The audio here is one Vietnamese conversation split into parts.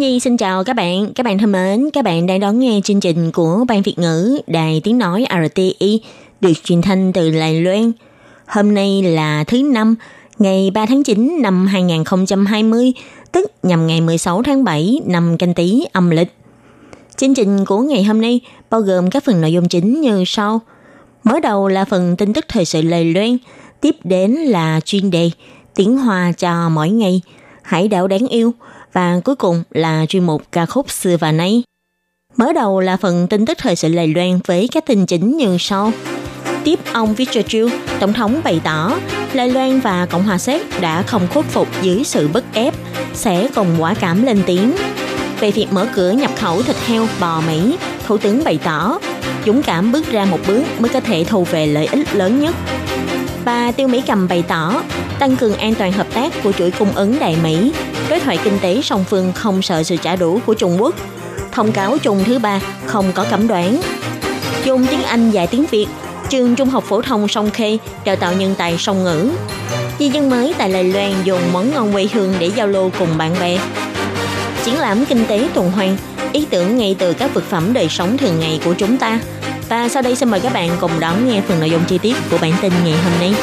Nhi xin chào các bạn, các bạn thân mến, các bạn đang đón nghe chương trình của Ban Việt ngữ Đài Tiếng Nói RTI được truyền thanh từ Đài Loan. Hôm nay là thứ năm, ngày 3 tháng 9 năm 2020, tức nhằm ngày 16 tháng 7 năm canh tí âm lịch. Chương trình của ngày hôm nay bao gồm các phần nội dung chính như sau. Mở đầu là phần tin tức thời sự Lầy Loan, tiếp đến là chuyên đề tiếng Hoa cho mỗi ngày, hải đảo đáng yêu và cuối cùng là chuyên mục ca khúc xưa và nay. Mở đầu là phần tin tức thời sự Lầy Loan với các tin chính như sau. Tiếp ông Victor Chiu, Tổng thống bày tỏ Lai Loan và Cộng hòa Séc đã không khuất phục dưới sự bức ép, sẽ cùng quả cảm lên tiếng. Về việc mở cửa nhập khẩu thịt heo, bò Mỹ, Thủ tướng bày tỏ dũng cảm bước ra một bước mới có thể thu về lợi ích lớn nhất. Bà Tiêu Mỹ Cầm bày tỏ tăng cường an toàn hợp tác của chuỗi cung ứng Đại Mỹ, đối thoại kinh tế song phương không sợ sự trả đũa của Trung Quốc. Thông cáo chung thứ ba không có cấm đoán. Dùng tiếng Anh dạy tiếng Việt, trường Trung học phổ thông Sông Khê đào tạo nhân tài song ngữ. Di dân mới tại Lài Loan dùng món ngon quê hương để giao lưu cùng bạn bè. Triển lãm kinh tế tuần hoàn, ý tưởng ngay từ các vật phẩm đời sống thường ngày của chúng ta. Và sau đây xin mời các bạn cùng đón nghe phần nội dung chi tiết của bản tin ngày hôm nay.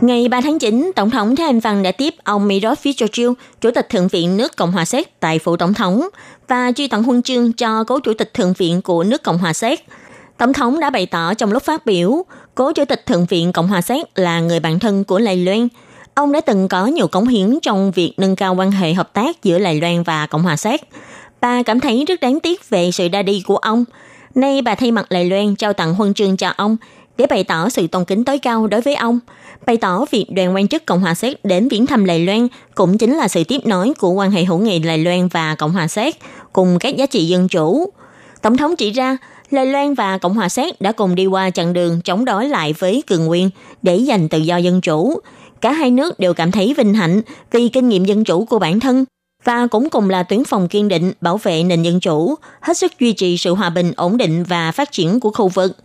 Ngày 3 tháng 9, Tổng thống Thái Anh Văn đã tiếp ông Miroslav Fitzgerald, Chủ tịch Thượng viện nước Cộng hòa Séc tại phủ Tổng thống và truy tặng huân chương cho cố Chủ tịch Thượng viện của nước Cộng hòa Séc. Tổng thống đã bày tỏ trong lúc phát biểu, cố Chủ tịch Thượng viện Cộng hòa Séc là người bạn thân của Lài Loan. Ông đã từng có nhiều cống hiến trong việc nâng cao quan hệ hợp tác giữa Lài Loan và Cộng hòa Séc. Bà cảm thấy rất đáng tiếc về sự ra đi của ông. Nay bà thay mặt Lài Loan trao tặng huân chương cho ông để bày tỏ sự tôn kính tối cao đối với ông – bày tỏ việc đoàn quan chức Cộng hòa Séc đến viếng thăm Đài Loan cũng chính là sự tiếp nối của quan hệ hữu nghị Đài Loan và Cộng hòa Séc cùng các giá trị dân chủ. Tổng thống chỉ ra, Lai Loan và Cộng hòa Séc đã cùng đi qua chặng đường chống đối lại với cường quyền để giành tự do dân chủ. Cả hai nước đều cảm thấy vinh hạnh vì kinh nghiệm dân chủ của bản thân và cũng cùng là tuyến phòng kiên định bảo vệ nền dân chủ, hết sức duy trì sự hòa bình, ổn định và phát triển của khu vực.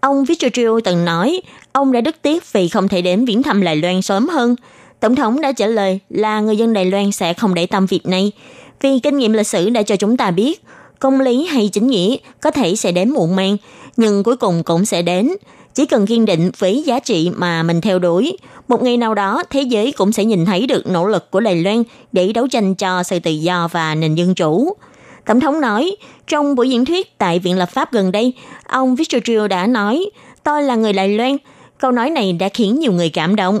Ông Vittorio từng nói, ông đã đứt tiếc vì không thể đến viếng thăm Đài Loan sớm hơn. Tổng thống đã trả lời là người dân Đài Loan sẽ không để tâm việc này, vì kinh nghiệm lịch sử đã cho chúng ta biết, công lý hay chính nghĩa có thể sẽ đến muộn mang nhưng cuối cùng cũng sẽ đến. Chỉ cần kiên định với giá trị mà mình theo đuổi, một ngày nào đó thế giới cũng sẽ nhìn thấy được nỗ lực của Đài Loan để đấu tranh cho sự tự do và nền dân chủ. Tổng thống nói, trong buổi diễn thuyết tại Viện Lập pháp gần đây, ông Victor Trill đã nói, tôi là người Đài Loan. Câu nói này đã khiến nhiều người cảm động.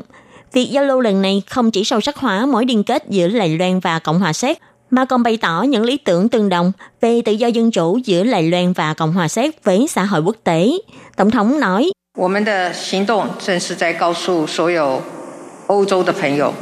Việc giao lưu lần này không chỉ sâu sắc hóa mối liên kết giữa Đài Loan và Cộng hòa Séc, mà còn bày tỏ những lý tưởng tương đồng về tự do dân chủ giữa Đài Loan và Cộng hòa Séc với xã hội quốc tế. Tổng thống nói, 我们的行动正是在告诉所有欧洲的朋友，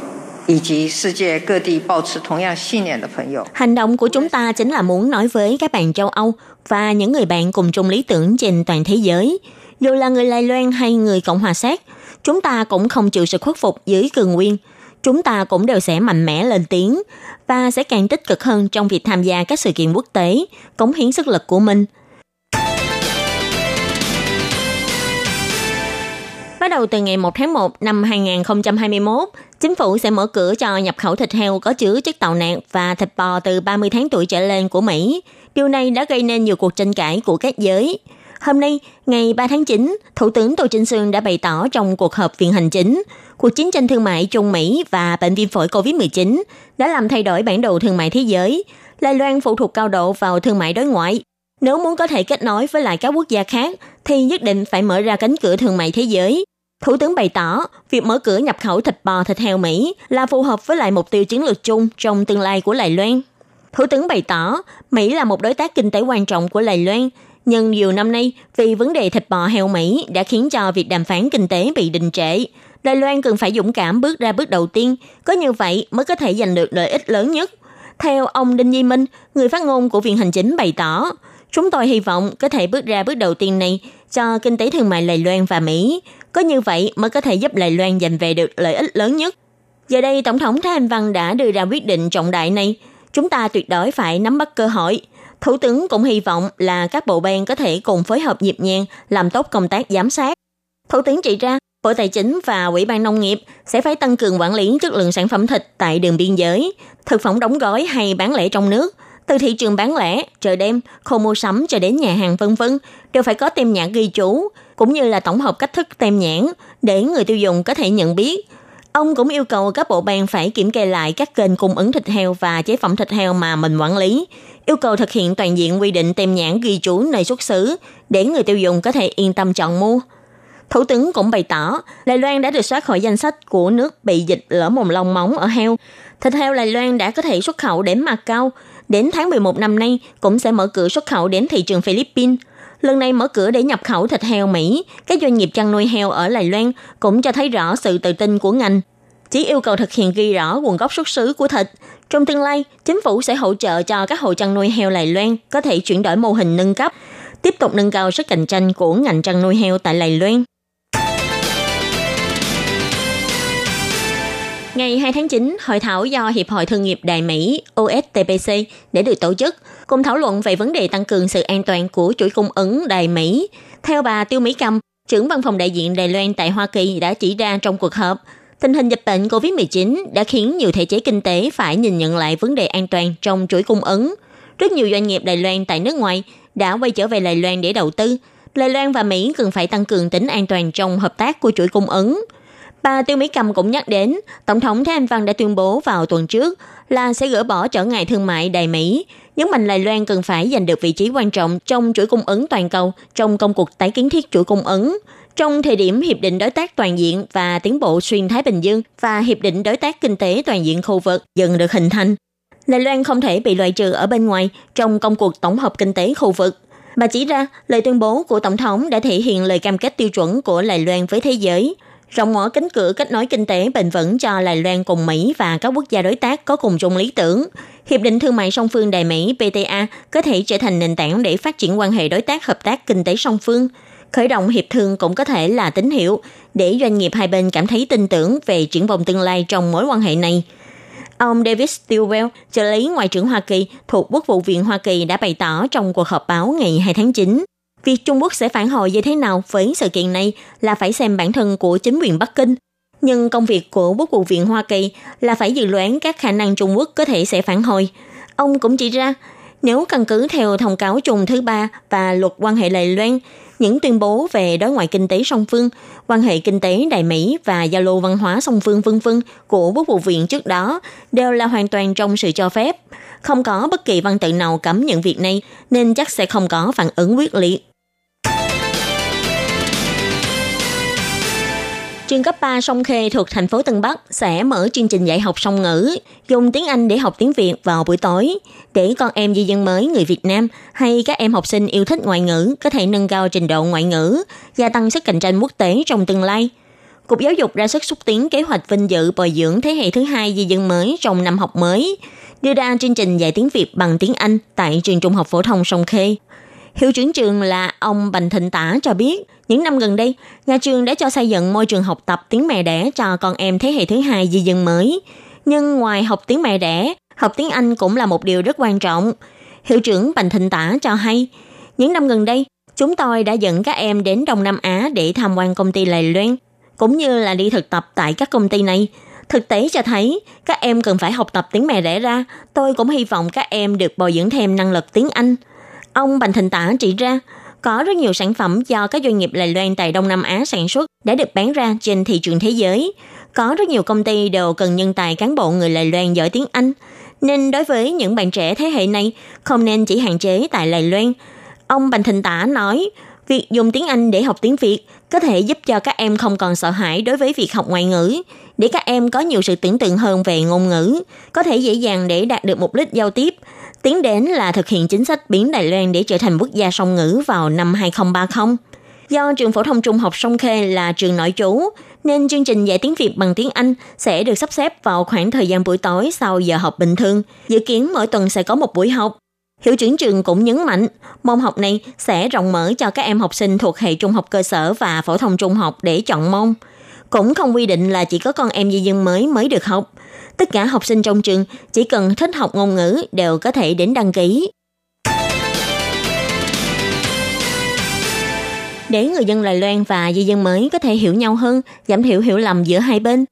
以及世界各地保持同样信念的朋友。 Hành động của chúng ta chính là muốn nói với các bạn châu Âu và những người bạn cùng chung lý tưởng trên toàn thế giới. Dù là người Đài Loan hay người Cộng hòa Séc, chúng ta cũng không chịu sự khuất phục dưới cường nguyên. Chúng ta cũng đều sẽ mạnh mẽ lên tiếng và sẽ càng tích cực hơn trong việc tham gia các sự kiện quốc tế, cống hiến sức lực của mình. Bắt đầu từ ngày 1 tháng 1 năm 2021, chính phủ sẽ mở cửa cho nhập khẩu thịt heo có chứa chất tạo nạc và thịt bò từ 30 tháng tuổi trở lên của Mỹ. Điều này đã gây nên nhiều cuộc tranh cãi của các giới. Hôm nay, ngày 3 tháng 9, Thủ tướng Tô Trinh Sương đã bày tỏ trong cuộc họp viện hành chính, cuộc chiến tranh thương mại Trung Mỹ và bệnh viêm phổi COVID-19 đã làm thay đổi bản đồ thương mại thế giới. Lai Loan phụ thuộc cao độ vào thương mại đối ngoại. Nếu muốn có thể kết nối với lại các quốc gia khác, thì nhất định phải mở ra cánh cửa thương mại thế giới. Thủ tướng bày tỏ, việc mở cửa nhập khẩu thịt bò thịt heo Mỹ là phù hợp với lại mục tiêu chiến lược chung trong tương lai của Đài Loan. Thủ tướng bày tỏ, Mỹ là một đối tác kinh tế quan trọng của Đài Loan, nhưng nhiều năm nay vì vấn đề thịt bò heo Mỹ đã khiến cho việc đàm phán kinh tế bị đình trệ. Đài Loan cần phải dũng cảm bước ra bước đầu tiên, có như vậy mới có thể giành được lợi ích lớn nhất. Theo ông Đinh Di Minh, người phát ngôn của Viện Hành Chính bày tỏ, chúng tôi hy vọng có thể bước ra bước đầu tiên này cho kinh tế thương mại Đài Loan và Mỹ. Có như vậy mới có thể giúp Đài Loan giành về được lợi ích lớn nhất. Giờ đây, Tổng thống Thái Anh Văn đã đưa ra quyết định trọng đại này. Chúng ta tuyệt đối phải nắm bắt cơ hội. Thủ tướng cũng hy vọng là các bộ ban có thể cùng phối hợp nhịp nhàng làm tốt công tác giám sát. Thủ tướng chỉ ra, Bộ Tài chính và Ủy ban Nông nghiệp sẽ phải tăng cường quản lý chất lượng sản phẩm thịt tại đường biên giới, thực phẩm đóng gói hay bán lẻ trong nước, từ thị trường bán lẻ, chợ đêm, khu mua sắm cho đến nhà hàng vân vân đều phải có tem nhãn ghi chú, cũng như là tổng hợp cách thức tem nhãn để người tiêu dùng có thể nhận biết. Ông cũng yêu cầu các bộ ban phải kiểm kê lại các kênh cung ứng thịt heo và chế phẩm thịt heo mà mình quản lý, yêu cầu thực hiện toàn diện quy định tem nhãn ghi chú nơi xuất xứ để người tiêu dùng có thể yên tâm chọn mua. Thủ tướng cũng bày tỏ, Đài Loan đã được xóa khỏi danh sách của nước bị dịch lở mồm long móng ở heo. Thịt heo Đài Loan đã có thể xuất khẩu đến Macau, đến tháng 11 năm nay cũng sẽ mở cửa xuất khẩu đến thị trường Philippines. Lần này mở cửa để nhập khẩu thịt heo Mỹ, các doanh nghiệp chăn nuôi heo ở Lài Loan cũng cho thấy rõ sự tự tin của ngành. Chỉ yêu cầu thực hiện ghi rõ nguồn gốc xuất xứ của thịt. Trong tương lai, chính phủ sẽ hỗ trợ cho các hộ chăn nuôi heo Lài Loan có thể chuyển đổi mô hình nâng cấp, tiếp tục nâng cao sức cạnh tranh của ngành chăn nuôi heo tại Lài Loan. Ngày 2 tháng 9, hội thảo do Hiệp hội Thương nghiệp Đài Mỹ OSTPC để được tổ chức, cùng thảo luận về vấn đề tăng cường sự an toàn của chuỗi cung ứng Đài Mỹ. Theo bà Tiêu Mỹ Cầm, trưởng văn phòng đại diện Đài Loan tại Hoa Kỳ đã chỉ ra trong cuộc họp, tình hình dịch bệnh COVID-19 đã khiến nhiều thể chế kinh tế phải nhìn nhận lại vấn đề an toàn trong chuỗi cung ứng. Rất nhiều doanh nghiệp Đài Loan tại nước ngoài đã quay trở về Đài Loan để đầu tư. Đài Loan và Mỹ cần phải tăng cường tính an toàn trong hợp tác của chuỗi cung ứng – Bà Tiêu Mỹ Cầm cũng nhắc đến, Tổng thống Thái Anh Văn đã tuyên bố vào tuần trước là sẽ gỡ bỏ trở ngại thương mại Đài Mỹ, nhấn mạnh Đài Loan cần phải giành được vị trí quan trọng trong chuỗi cung ứng toàn cầu trong công cuộc tái kiến thiết chuỗi cung ứng. Trong thời điểm Hiệp định Đối tác Toàn diện và Tiến bộ Xuyên Thái Bình Dương và Hiệp định Đối tác Kinh tế Toàn diện khu vực dần được hình thành, Đài Loan không thể bị loại trừ ở bên ngoài trong công cuộc tổng hợp kinh tế khu vực. Bà chỉ ra, lời tuyên bố của Tổng thống đã thể hiện lời cam kết tiêu chuẩn của Đài Loan với thế giới – rộng mở cánh cửa kết nối kinh tế bền vững cho Đài Loan cùng Mỹ và các quốc gia đối tác có cùng chung lý tưởng. Hiệp định Thương mại song phương Đài Mỹ PTA có thể trở thành nền tảng để phát triển quan hệ đối tác hợp tác kinh tế song phương. Khởi động hiệp thương cũng có thể là tín hiệu để doanh nghiệp hai bên cảm thấy tin tưởng về triển vọng tương lai trong mối quan hệ này. Ông David Stilwell, trợ lý Ngoại trưởng Hoa Kỳ thuộc Quốc vụ viện Hoa Kỳ đã bày tỏ trong cuộc họp báo ngày 2 tháng 9. Việc Trung Quốc sẽ phản hồi như thế nào với sự kiện này là phải xem bản thân của chính quyền Bắc Kinh. Nhưng công việc của Quốc vụ viện Hoa Kỳ là phải dự đoán các khả năng Trung Quốc có thể sẽ phản hồi. Ông cũng chỉ ra, nếu căn cứ theo thông cáo chung thứ ba và luật quan hệ Đài Loan, những tuyên bố về đối ngoại kinh tế song phương, quan hệ kinh tế Đại Mỹ và giao lưu văn hóa song phương vân vân của Quốc vụ viện trước đó đều là hoàn toàn trong sự cho phép. Không có bất kỳ văn tự nào cấm những việc này, nên chắc sẽ không có phản ứng quyết liệt. Trường cấp 3 Sông Khê thuộc thành phố Tân Bắc sẽ mở chương trình dạy học song ngữ, dùng tiếng Anh để học tiếng Việt vào buổi tối, để con em di dân mới người Việt Nam hay các em học sinh yêu thích ngoại ngữ có thể nâng cao trình độ ngoại ngữ, gia tăng sức cạnh tranh quốc tế trong tương lai. Cục Giáo dục ra sức xúc tiến kế hoạch vinh dự bồi dưỡng thế hệ thứ hai di dân mới trong năm học mới, đưa ra chương trình dạy tiếng Việt bằng tiếng Anh tại trường trung học phổ thông Sông Khê. Hiệu trưởng trường là ông Bành Thịnh Tả cho biết, những năm gần đây, nhà trường đã cho xây dựng môi trường học tập tiếng mẹ đẻ cho con em thế hệ thứ hai di dân mới. Nhưng ngoài học tiếng mẹ đẻ, học tiếng Anh cũng là một điều rất quan trọng. Hiệu trưởng Bành Thịnh Tả cho hay, những năm gần đây, chúng tôi đã dẫn các em đến Đông Nam Á để tham quan công ty Lầy Loan, cũng như là đi thực tập tại các công ty này. Thực tế cho thấy, các em cần phải học tập tiếng mẹ đẻ ra. Tôi cũng hy vọng các em được bồi dưỡng thêm năng lực tiếng Anh. Ông Bành Thịnh Tả chỉ ra, có rất nhiều sản phẩm do các doanh nghiệp Đài Loan tại Đông Nam Á sản xuất đã được bán ra trên thị trường thế giới. Có rất nhiều công ty đều cần nhân tài cán bộ người Đài Loan giỏi tiếng Anh, nên đối với những bạn trẻ thế hệ này không nên chỉ hạn chế tại Đài Loan. Ông Bành Thịnh Tả nói, việc dùng tiếng Anh để học tiếng Việt có thể giúp cho các em không còn sợ hãi đối với việc học ngoại ngữ, để các em có nhiều sự tưởng tượng hơn về ngôn ngữ, có thể dễ dàng để đạt được mục đích giao tiếp, tiến đến là thực hiện chính sách biến Đài Loan để trở thành quốc gia song ngữ vào năm 2030. Do trường phổ thông trung học Sông Khê là trường nội trú, nên chương trình dạy tiếng Việt bằng tiếng Anh sẽ được sắp xếp vào khoảng thời gian buổi tối sau giờ học bình thường. Dự kiến mỗi tuần sẽ có một buổi học. Hiệu trưởng trường cũng nhấn mạnh, môn học này sẽ rộng mở cho các em học sinh thuộc hệ trung học cơ sở và phổ thông trung học để chọn môn. Cũng không quy định là chỉ có con em di dân mới mới được học. Tất cả học sinh trong trường chỉ cần thích học ngôn ngữ đều có thể đến đăng ký. Để người dân Đài Loan và di dân mới có thể hiểu nhau hơn, giảm thiểu hiểu lầm giữa hai bên.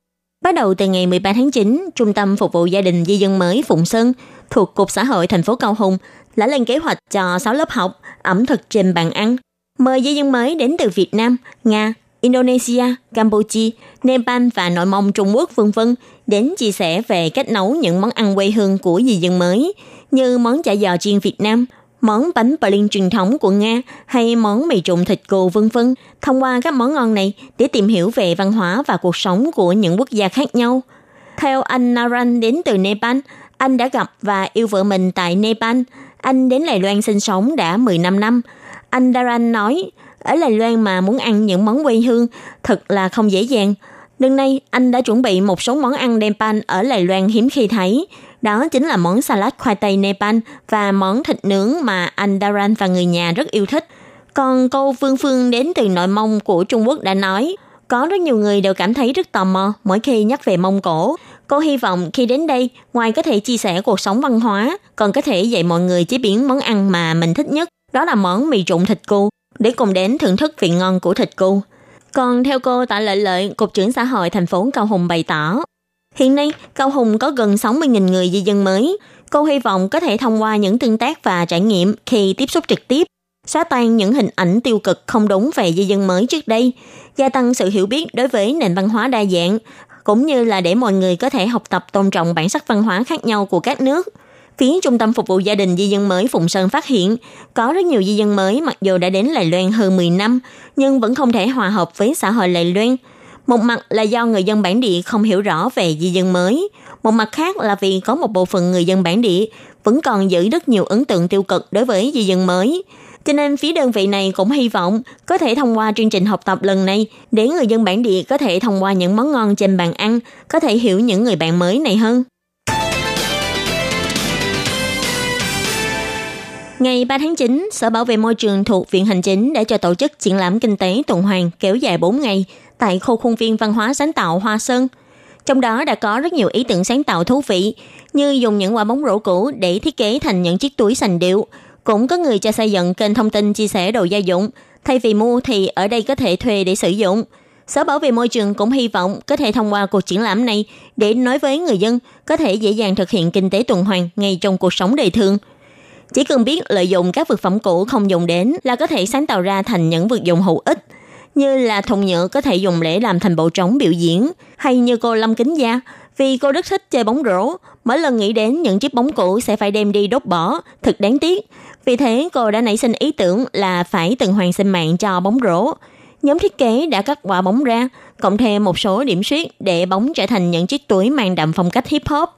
Bắt đầu từ ngày 13 tháng 9, Trung tâm Phục vụ Gia đình Di dân mới Phụng Sơn thuộc Cục Xã hội thành phố Cao Hùng đã lên kế hoạch cho 6 lớp học ẩm thực trên bàn ăn. Mời di dân mới đến từ Việt Nam, Nga, Indonesia, Campuchia, Nepal và nội mông Trung Quốc vân vân đến chia sẻ về cách nấu những món ăn quê hương của dì dân mới như món chả giò chiên Việt Nam, món bánh Berlin truyền thống của Nga hay món mì trộn thịt cừu vân vân. Thông qua các món ngon này để tìm hiểu về văn hóa và cuộc sống của những quốc gia khác nhau. Theo anh Naran đến từ Nepal, anh đã gặp và yêu vợ mình tại Nepal. Anh đến Đài Loan sinh sống đã 15 năm. Anh Daran nói, ở Đài Loan mà muốn ăn những món quê hương thật là không dễ dàng. Đêm nay, anh đã chuẩn bị một số món ăn Nepal ở Đài Loan hiếm khi thấy. Đó chính là món salad khoai tây Nepal và món thịt nướng mà anh Daran và người nhà rất yêu thích. Còn cô Phương Phương đến từ nội Mông của Trung Quốc đã nói, có rất nhiều người đều cảm thấy rất tò mò mỗi khi nhắc về Mông Cổ. Cô hy vọng khi đến đây, ngoài có thể chia sẻ cuộc sống văn hóa, còn có thể dạy mọi người chế biến món ăn mà mình thích nhất. Đó là món mì trụng thịt cu, để cùng đến thưởng thức vị ngon của thịt cu. Còn theo cô Tạ Lợi Lợi, Cục trưởng xã hội thành phố Cao Hùng bày tỏ, hiện nay Cao Hùng có gần 60.000 người di dân mới. Cô hy vọng có thể thông qua những tương tác và trải nghiệm khi tiếp xúc trực tiếp, xóa tan những hình ảnh tiêu cực không đúng về di dân mới trước đây, gia tăng sự hiểu biết đối với nền văn hóa đa dạng, cũng như là để mọi người có thể học tập tôn trọng bản sắc văn hóa khác nhau của các nước. Phía Trung tâm Phục vụ Gia đình Di dân mới Phụng Sơn phát hiện, có rất nhiều di dân mới mặc dù đã đến Đài Loan hơn 10 năm, nhưng vẫn không thể hòa hợp với xã hội Đài Loan. Một mặt là do người dân bản địa không hiểu rõ về di dân mới, một mặt khác là vì có một bộ phận người dân bản địa vẫn còn giữ rất nhiều ấn tượng tiêu cực đối với di dân mới. Cho nên phía đơn vị này cũng hy vọng có thể thông qua chương trình học tập lần này để người dân bản địa có thể thông qua những món ngon trên bàn ăn, có thể hiểu những người bạn mới này hơn. Ngày 3 tháng 9, Sở Bảo vệ Môi trường thuộc Viện Hành Chính đã cho tổ chức triển lãm kinh tế tuần hoàn kéo dài 4 ngày tại khu khuôn viên văn hóa sáng tạo Hoa Sơn. Trong đó đã có rất nhiều ý tưởng sáng tạo thú vị, như dùng những quả bóng rổ cũ để thiết kế thành những chiếc túi sành điệu. Cũng có người cho xây dựng kênh thông tin chia sẻ đồ gia dụng, thay vì mua thì ở đây có thể thuê để sử dụng. Sở Bảo vệ Môi trường cũng hy vọng có thể thông qua cuộc triển lãm này để nói với người dân có thể dễ dàng thực hiện kinh tế tuần hoàn ngay trong cuộc sống đời thường – chỉ cần biết lợi dụng các vật phẩm cũ không dùng đến là có thể sáng tạo ra thành những vật dụng hữu ích như là thùng nhựa có thể dùng để làm thành bộ trống biểu diễn, hay như cô Lâm Kính Gia, vì cô rất thích chơi bóng rổ, mỗi lần nghĩ đến những chiếc bóng cũ sẽ phải đem đi đốt bỏ, thật đáng tiếc. Vì thế cô đã nảy sinh ý tưởng là phải từng hoàn sinh mạng cho bóng rổ. Nhóm thiết kế đã cắt quả bóng ra, cộng thêm một số điểm suyết để bóng trở thành những chiếc túi mang đậm phong cách hip hop.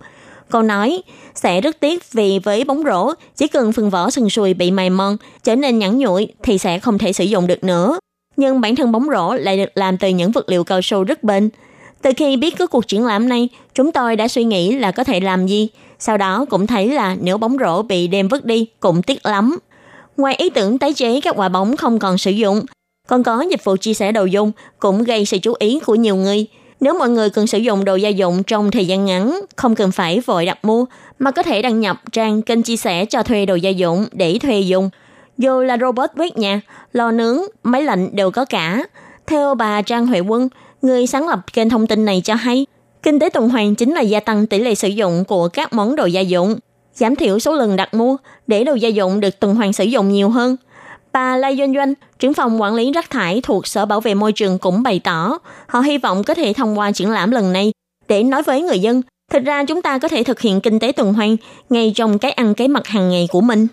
Cô nói, sẽ rất tiếc vì với bóng rổ, chỉ cần phần vỏ sần sùi bị mài mòn, trở nên nhẵn nhụi thì sẽ không thể sử dụng được nữa. Nhưng bản thân bóng rổ lại được làm từ những vật liệu cao su rất bền. Từ khi biết có cuộc triển lãm này, chúng tôi đã suy nghĩ là có thể làm gì. Sau đó cũng thấy là nếu bóng rổ bị đem vứt đi cũng tiếc lắm. Ngoài ý tưởng tái chế các quả bóng không còn sử dụng, còn có dịch vụ chia sẻ đồ dùng cũng gây sự chú ý của nhiều người – nếu mọi người cần sử dụng đồ gia dụng trong thời gian ngắn, không cần phải vội đặt mua, mà có thể đăng nhập trang kênh chia sẻ cho thuê đồ gia dụng để thuê dùng. Dù là robot quét nhà, lò nướng, máy lạnh đều có cả. Theo bà Trang Huệ Quân, người sáng lập kênh thông tin này cho hay, kinh tế tuần hoàn chính là gia tăng tỷ lệ sử dụng của các món đồ gia dụng, giảm thiểu số lần đặt mua để đồ gia dụng được tuần hoàn sử dụng nhiều hơn – Bà Lai Doanh Doanh, trưởng phòng quản lý rác thải thuộc Sở Bảo vệ Môi trường cũng bày tỏ, họ hy vọng có thể thông qua triển lãm lần này để nói với người dân, thực ra chúng ta có thể thực hiện kinh tế tuần hoàn ngay trong cái ăn cái mặt hàng ngày của mình.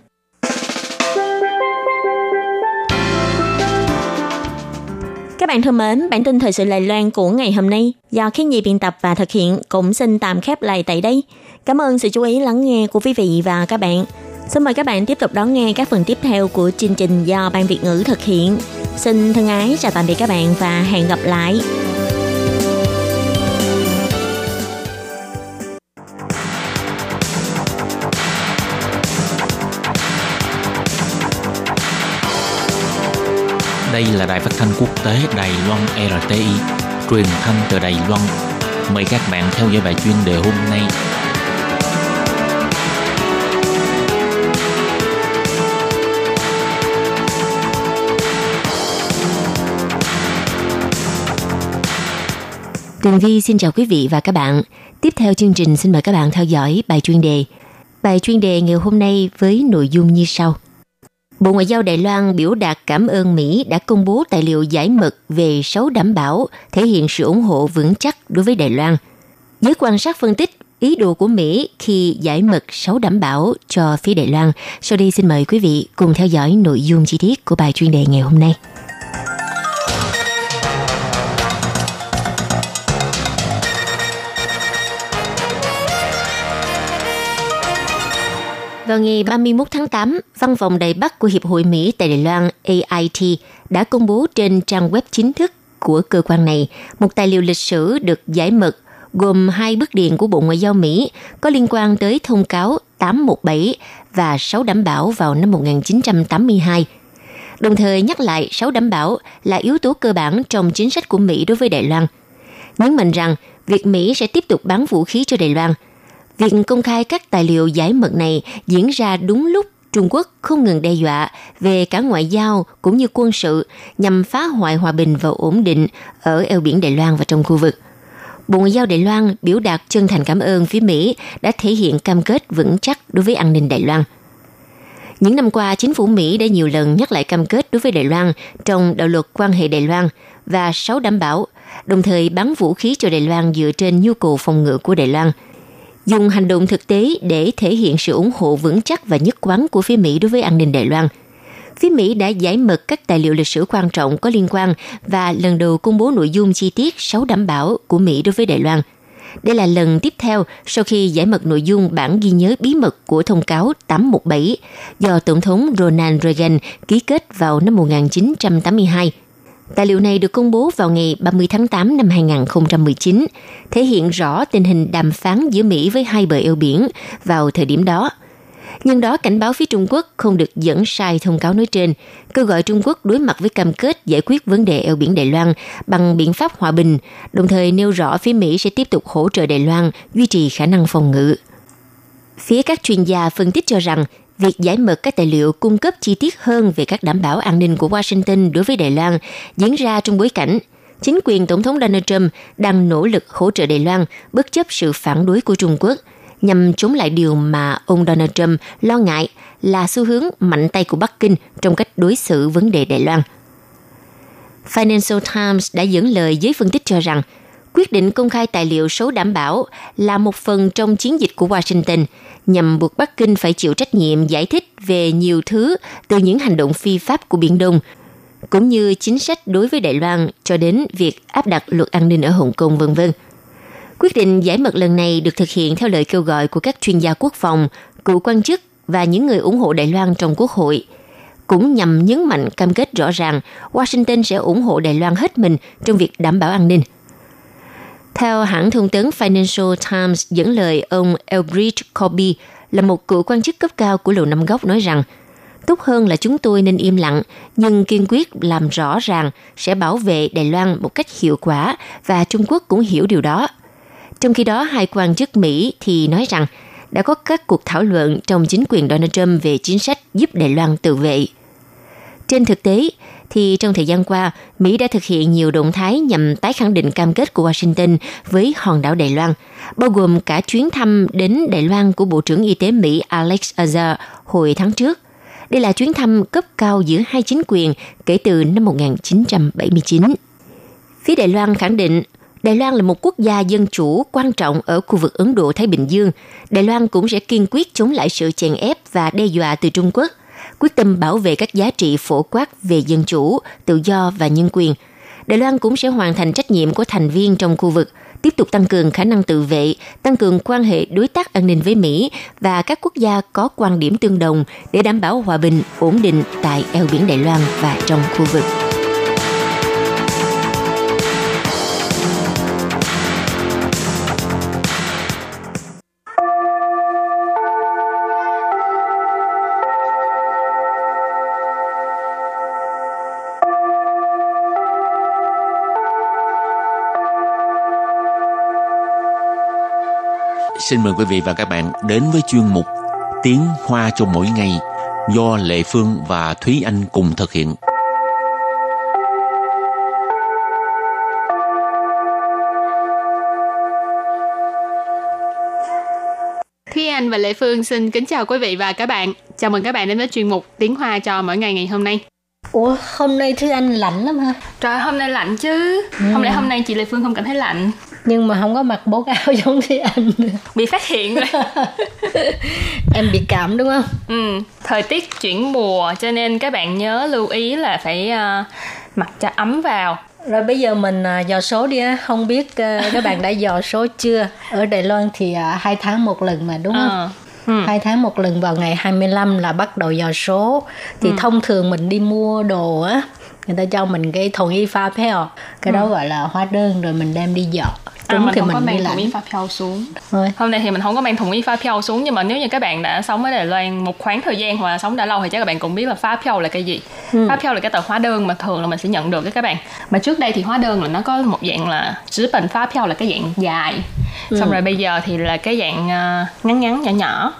Các bạn thân mến, bản tin thời sự Lài Loan của ngày hôm nay do Khiến Nhi biên tập và thực hiện cũng xin tạm khép lại tại đây. Cảm ơn sự chú ý lắng nghe của quý vị và các bạn. Xin mời các bạn tiếp tục đón nghe các phần tiếp theo của chương trình do Ban Việt ngữ thực hiện. Xin thân ái chào tạm biệt các bạn và hẹn gặp lại. Đây là đài phát thanh quốc tế Đài Loan RTI, truyền thanh từ Đài Loan. Mời các bạn theo dõi bài chuyên đề hôm nay Tường Vi xin chào quý vị và các bạn. Tiếp theo chương trình xin mời các bạn theo dõi bài chuyên đề. Bài chuyên đề ngày hôm nay với nội dung như sau. Bộ Ngoại giao Đài Loan biểu đạt cảm ơn Mỹ đã công bố tài liệu giải mật về 6 đảm bảo thể hiện sự ủng hộ vững chắc đối với Đài Loan. Giới quan sát phân tích ý đồ của Mỹ khi giải mật 6 đảm bảo cho phía Đài Loan. Sau đây xin mời quý vị cùng theo dõi nội dung chi tiết của bài chuyên đề ngày hôm nay. Vào ngày 31 tháng 8, văn phòng Đài Bắc của Hiệp hội Mỹ tại Đài Loan AIT đã công bố trên trang web chính thức của cơ quan này một tài liệu lịch sử được giải mật gồm hai bức điện của Bộ Ngoại giao Mỹ có liên quan tới thông cáo 817 và 6 đảm bảo vào năm 1982. Đồng thời nhắc lại 6 đảm bảo là yếu tố cơ bản trong chính sách của Mỹ đối với Đài Loan. Nhấn mạnh rằng việc Mỹ sẽ tiếp tục bán vũ khí cho Đài Loan – Việc công khai các tài liệu giải mật này diễn ra đúng lúc Trung Quốc không ngừng đe dọa về cả ngoại giao cũng như quân sự nhằm phá hoại hòa bình và ổn định ở eo biển Đài Loan và trong khu vực. Bộ Ngoại giao Đài Loan biểu đạt chân thành cảm ơn phía Mỹ đã thể hiện cam kết vững chắc đối với an ninh Đài Loan. Những năm qua, chính phủ Mỹ đã nhiều lần nhắc lại cam kết đối với Đài Loan trong đạo luật quan hệ Đài Loan và sáu đảm bảo, đồng thời bán vũ khí cho Đài Loan dựa trên nhu cầu phòng ngự của Đài Loan – dùng hành động thực tế để thể hiện sự ủng hộ vững chắc và nhất quán của phía Mỹ đối với an ninh Đài Loan. Phía Mỹ đã giải mật các tài liệu lịch sử quan trọng có liên quan và lần đầu công bố nội dung chi tiết 6 đảm bảo của Mỹ đối với Đài Loan. Đây là lần tiếp theo sau khi giải mật nội dung bản ghi nhớ bí mật của thông cáo 817 do Tổng thống Ronald Reagan ký kết vào năm 1982 Tài liệu này được công bố vào ngày 30 tháng 8 năm 2019, thể hiện rõ tình hình đàm phán giữa Mỹ với hai bờ eo biển vào thời điểm đó. Nhân đó cảnh báo phía Trung Quốc không được dẫn sai thông cáo nói trên, kêu gọi Trung Quốc đối mặt với cam kết giải quyết vấn đề eo biển Đài Loan bằng biện pháp hòa bình, đồng thời nêu rõ phía Mỹ sẽ tiếp tục hỗ trợ Đài Loan duy trì khả năng phòng ngự. Phía các chuyên gia phân tích cho rằng việc giải mật các tài liệu cung cấp chi tiết hơn về các đảm bảo an ninh của Washington đối với Đài Loan diễn ra trong bối cảnh chính quyền Tổng thống Donald Trump đang nỗ lực hỗ trợ Đài Loan bất chấp sự phản đối của Trung Quốc nhằm chống lại điều mà ông Donald Trump lo ngại là xu hướng mạnh tay của Bắc Kinh trong cách đối xử vấn đề Đài Loan. Financial Times đã dẫn lời giới phân tích cho rằng quyết định công khai tài liệu số đảm bảo là một phần trong chiến dịch của Washington nhằm buộc Bắc Kinh phải chịu trách nhiệm giải thích về nhiều thứ từ những hành động phi pháp của Biển Đông, cũng như chính sách đối với Đài Loan cho đến việc áp đặt luật an ninh ở Hồng Kông vân vân. Quyết định giải mật lần này được thực hiện theo lời kêu gọi của các chuyên gia quốc phòng, cựu quan chức và những người ủng hộ Đài Loan trong quốc hội, cũng nhằm nhấn mạnh cam kết rõ ràng Washington sẽ ủng hộ Đài Loan hết mình trong việc đảm bảo an ninh – theo hãng thông tấn Financial Times dẫn lời ông Elbridge Corby là một cựu quan chức cấp cao của Lầu Năm Góc nói rằng tốt hơn là chúng tôi nên im lặng nhưng kiên quyết làm rõ ràng sẽ bảo vệ Đài Loan một cách hiệu quả và Trung Quốc cũng hiểu điều đó. Trong khi đó, hai quan chức Mỹ thì nói rằng đã có các cuộc thảo luận trong chính quyền Donald Trump về chính sách giúp Đài Loan tự vệ. Trên thực tế, thì trong thời gian qua, Mỹ đã thực hiện nhiều động thái nhằm tái khẳng định cam kết của Washington với hòn đảo Đài Loan, bao gồm cả chuyến thăm đến Đài Loan của Bộ trưởng Y tế Mỹ Alex Azar hồi tháng trước. Đây là chuyến thăm cấp cao giữa hai chính quyền kể từ năm 1979. Phía Đài Loan khẳng định Đài Loan là một quốc gia dân chủ quan trọng ở khu vực Ấn Độ-Thái Bình Dương. Đài Loan cũng sẽ kiên quyết chống lại sự chèn ép và đe dọa từ Trung Quốc – quyết tâm bảo vệ các giá trị phổ quát về dân chủ, tự do và nhân quyền. Đài Loan cũng sẽ hoàn thành trách nhiệm của thành viên trong khu vực, tiếp tục tăng cường khả năng tự vệ, tăng cường quan hệ đối tác an ninh với Mỹ và các quốc gia có quan điểm tương đồng để đảm bảo hòa bình, ổn định tại eo biển Đài Loan và trong khu vực. Xin mời quý vị và các bạn đến với chuyên mục Tiếng Hoa cho mỗi ngày do Lệ Phương và Thúy Anh cùng thực hiện. Thúy Anh và Lệ Phương xin kính chào quý vị và các bạn. Chào mừng các bạn đến với chuyên mục Tiếng Hoa cho mỗi ngày ngày hôm nay. Ủa, hôm nay Thư Anh lạnh lắm ha. Trời hôm nay lạnh chứ. Ừ. Không lẽ hôm nay chị Lệ Phương không cảm thấy lạnh? Nhưng mà không có mặc bố áo giống Thư Anh. Bị phát hiện rồi. em bị cảm đúng không? Ừ, thời tiết chuyển mùa cho nên các bạn nhớ lưu ý là phải uh, mặc cho ấm vào rồi bây giờ mình uh, dò số đi á, không biết uh, các bạn đã dò số chưa? Ở Đài Loan thì uh, hai tháng một lần mà đúng không? À. Ừ. hai tháng một lần vào ngày 25 là bắt đầu dò số thì ừ. thông thường mình đi mua đồ á người ta cho mình cái thùng y pha phèo. Cái ừ. đó gọi là hóa đơn rồi mình đem đi Trúng à, mình thì không mình có mang thùng y pha phèo xuống. Rồi. hôm nay thì mình không có mang thùng y pha phèo xuống nhưng mà nếu như các bạn đã sống ở Đài Loan một khoảng thời gian hoặc là sống đã lâu thì chắc các bạn cũng biết là pha phèo là cái gì. Ừ. pha phèo là cái tờ hóa đơn mà thường là mình sẽ nhận được các bạn. Mà trước đây thì hóa đơn là nó có một dạng là chữ bệnh pha phèo là cái dạng dài. Ừ. xong rồi bây giờ thì là cái dạng uh, ngắn ngắn nhỏ nhỏ.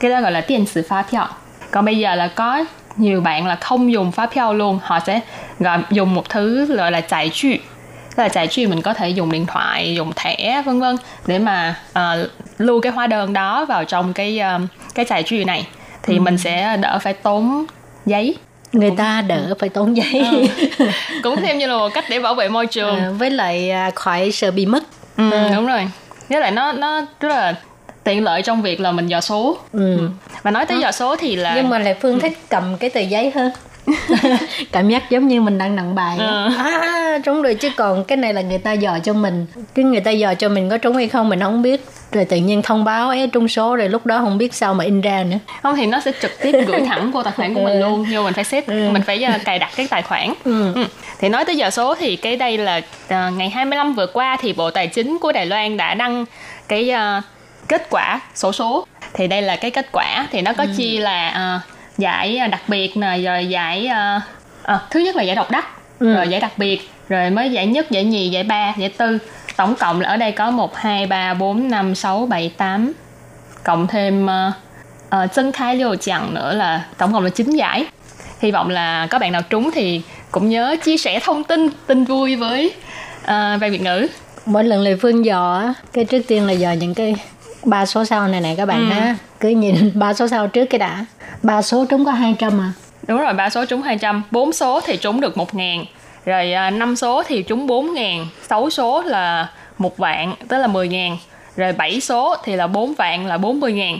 Cái đó gọi là tiền sử pha phèo. Còn bây giờ là có nhiều bạn là không dùng phát phiếu luôn. Họ sẽ gọi dùng một thứ gọi là trừ tức là giải trừ mình có thể dùng điện thoại dùng thẻ vân vân để mà uh, lưu cái hóa đơn đó vào trong cái uh, cái giải trừ này. Thì ừ. mình sẽ đỡ phải tốn giấy. Người ta đỡ phải tốn giấy. Ừ. cũng thêm như là một cách để bảo vệ môi trường. À, với lại khỏi sợ bị mất. Ừ, ừ. đúng rồi. Với lại nó nó rất là tiện lợi trong việc là mình dò số ừ. ừ. và nói tới dò số thì là nhưng mà lại phương thích cầm cái tờ giấy hơn cảm giác giống như mình đang nặng bài ừ. à trúng rồi chứ còn cái này là người ta dò cho mình cái người ta dò cho mình có trúng hay không mình không biết rồi tự nhiên thông báo ấy trúng số rồi lúc đó không biết sao mà in ra nữa không thì nó sẽ trực tiếp gửi thẳng vô tài khoản của mình ừ. luôn nhưng mình phải set ừ. mình phải uh, cài đặt cái tài khoản ừ. Ừ. thì nói tới giờ số thì cái đây là uh, ngày 25 vừa qua thì bộ tài chính của Đài Loan đã đăng cái uh, kết quả sổ số, thì đây là cái kết quả. Thì nó có ừ. chia là uh, giải đặc biệt nè rồi giải uh, uh, thứ nhất là giải độc đắc ừ. rồi giải đặc biệt rồi mới giải nhất giải nhì giải ba giải tư. Tổng cộng là ở đây có một hai ba bốn năm sáu bảy tám. Cộng thêm uh, chân khai liều chẳng nữa là tổng cộng là 9 giải. Hy vọng là có bạn nào trúng thì cũng nhớ chia sẻ thông tin tin vui với uh, về việt ngữ. Mỗi lần lệ phương dò cái trước tiên là dò những cái ba số sau này này các bạn ừ. ha. Cứ nhìn ba số sau trước cái đã. Ba số trúng có 200 à. Đúng rồi ba số trúng 200 bốn số thì trúng được một ngàn. Rồi à, năm số thì trúng 4 ngàn. 6 số là một vạn tức là 10 ngàn. Rồi 7 số thì là 4 vạn là 40 ngàn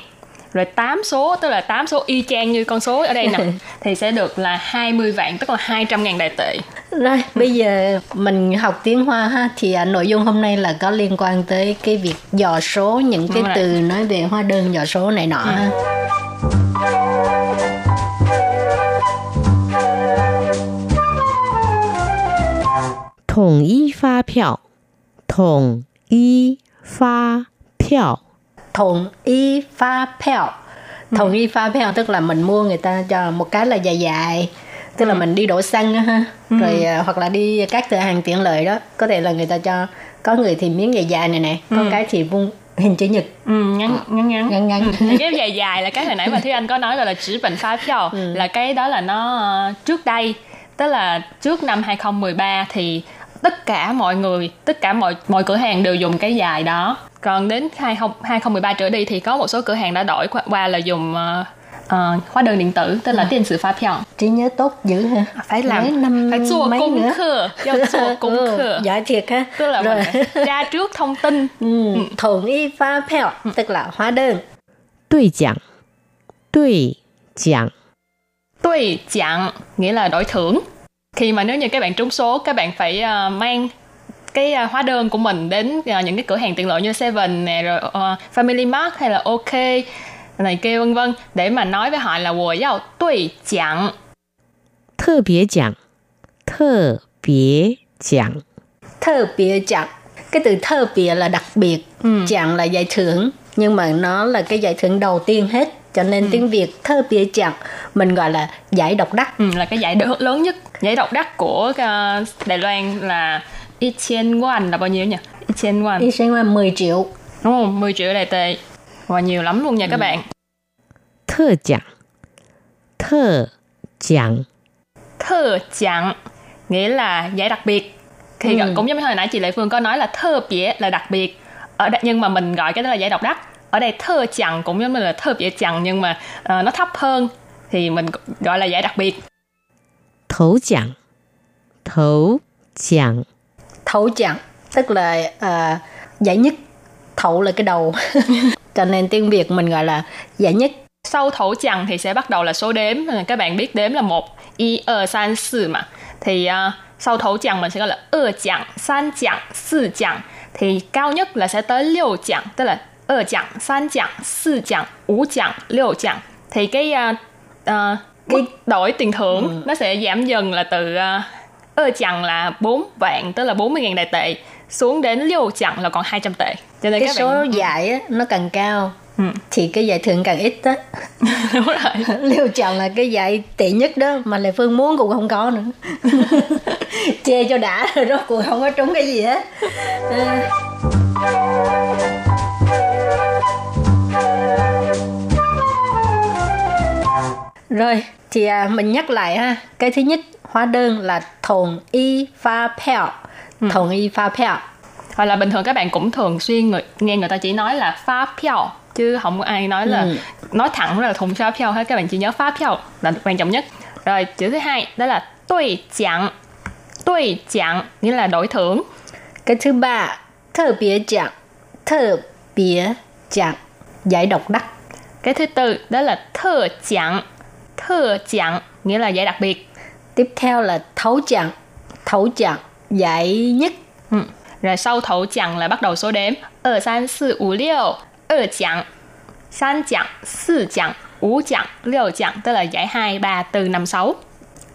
rồi 8 số tức là 8 số y chang như con số ở đây nè thì sẽ được là 20 vạn tức là 200 ngàn đại tệ rồi bây giờ mình học tiếng hoa ha thì à, nội dung hôm nay là có liên quan tới cái việc dò số những cái vâng Đúng từ rồi. nói về hóa đơn dò số này nọ ừ. ha Thống y phát phiếu Thống y phát phiếu Thống y phát 票 Thống y phát 票 tức là mình mua người ta cho một cái là dài dài tức là ừ. mình đi đổ xăng đó ha ừ. rồi uh, hoặc là đi các cửa hàng tiện lợi đó có thể là người ta cho có người thì miếng dài dài này nè có ừ. cái thì vuông hình chữ nhật ừ, ngắn ngắn ngắn ngắn ngắn ừ. cái dài dài là cái hồi nãy mà thúy anh có nói gọi là chữ bệnh phá phiếu ừ. là cái đó là nó uh, trước đây tức là trước năm 2013 thì tất cả mọi người tất cả mọi mọi cửa hàng đều dùng cái dài đó. Còn đến 20, 2013 trở đi thì có một số cửa hàng đã đổi qua, là dùng uh, hóa đơn điện tử tức là à. tiền sử hóa phiếu trí nhớ tốt dữ hả phải làm. Mấy năm phải chùa công nữa. khờ phải chùa công ừ, khờ giỏi thiệt ha. Tức là Rồi. tra trước thông tin. Ừ, ừ. thống phiếu ừ. tức là hóa đơn. Đối giảng đối giảng đối giảng nghĩa là đổi thưởng khi mà nếu như các bạn trúng số các bạn phải uh, mang cái uh, hóa đơn của mình đến uh, những cái cửa hàng tiện lợi như Seven nè rồi uh, Family Mart hay là OK này kia vân vân để mà nói với họ là 我要兑奖特别奖特别奖特别奖 cái từ thơ biệt là đặc biệt ừ. là giải thưởng nhưng mà nó là cái giải thưởng đầu tiên hết cho nên ừ. tiếng Việt thơ bia chặt mình gọi là giải độc đắc. Ừ, là cái giải độc lớn nhất. Giải độc đắc của ờ, Đài Loan là y chen won là bao nhiêu nhỉ? Y chen won y chen won mười triệu. Đúng không? 10 triệu đại tệ. Và nhiều lắm luôn nha các ừ. bạn. Thơ chẳng thơ chẳng thơ chẳng nghĩa là giải đặc biệt. Thì ừ. cũng giống như hồi nãy chị Lệ Phương có nói là thơ bia là đặc biệt. Ở nhưng mà mình gọi cái đó là giải độc đắc ở đây thơ chẳng cũng giống như là thơ bịa chẳng nhưng mà uh, nó thấp hơn thì mình gọi là giải đặc biệt. Thấu chẳng thấu chẳng thấu chẳng tức là uh, giải nhất. Thấu là cái đầu. Cho nên tiếng việt mình gọi là giải nhất. Sau thấu chẳng thì sẽ bắt đầu là số đếm. Các bạn biết đếm là một y ơ san sư mà. Thì uh, sau thấu chẳng mình sẽ gọi là e ơ chẳng san chẳng sư chẳng thì cao nhất là sẽ tới liều chẳng tức là 2 chằng, 3 chằng, 4 chằng, 5 chằng, 6 chằng. Thì cái uh, uh, cái đổi tiền thưởng nó sẽ giảm dần là từ uh, 2 chằng là 4 vạn, tức là 40.000 đại tệ xuống đến 6 chằng là còn 200 tệ. Cho nên cái các số bạn giải á, nó càng cao Ừ. thì cái giải thưởng càng ít đó đúng rồi. liêu chọn là cái giải tệ nhất đó mà lệ phương muốn cũng không có nữa chê cho đã rồi rốt cuộc không có trúng cái gì hết à. Rồi, thì à, mình nhắc lại ha. Cái thứ nhất, hóa đơn là thùng y pha pèo. Ừ. Thùng y pha pèo. Hoặc là bình thường các bạn cũng thường xuyên người, nghe người ta chỉ nói là pha pèo chứ không có ai nói là ừ. nói thẳng là thùng pha pèo hết các bạn chỉ nhớ pha pèo là quan trọng nhất. Rồi, chữ thứ hai đó là tuổi chẳng. Tuổi chẳng nghĩa là đổi thưởng. Cái thứ ba, thờ bía chẳng. Thờ bía chẳng giải độc đắc. Cái thứ tư đó là thơ chẳng thơ chẳng nghĩa là giải đặc biệt. Tiếp theo là thấu chẳng thấu chẳng giải nhất. Ừ. rồi sau thấu chẳng là bắt đầu số đếm. Ở san sư ủ liêu ở chẳng san chẳng sư chẳng ủ chẳng liêu chẳng tức là giải hai ba từ năm sáu.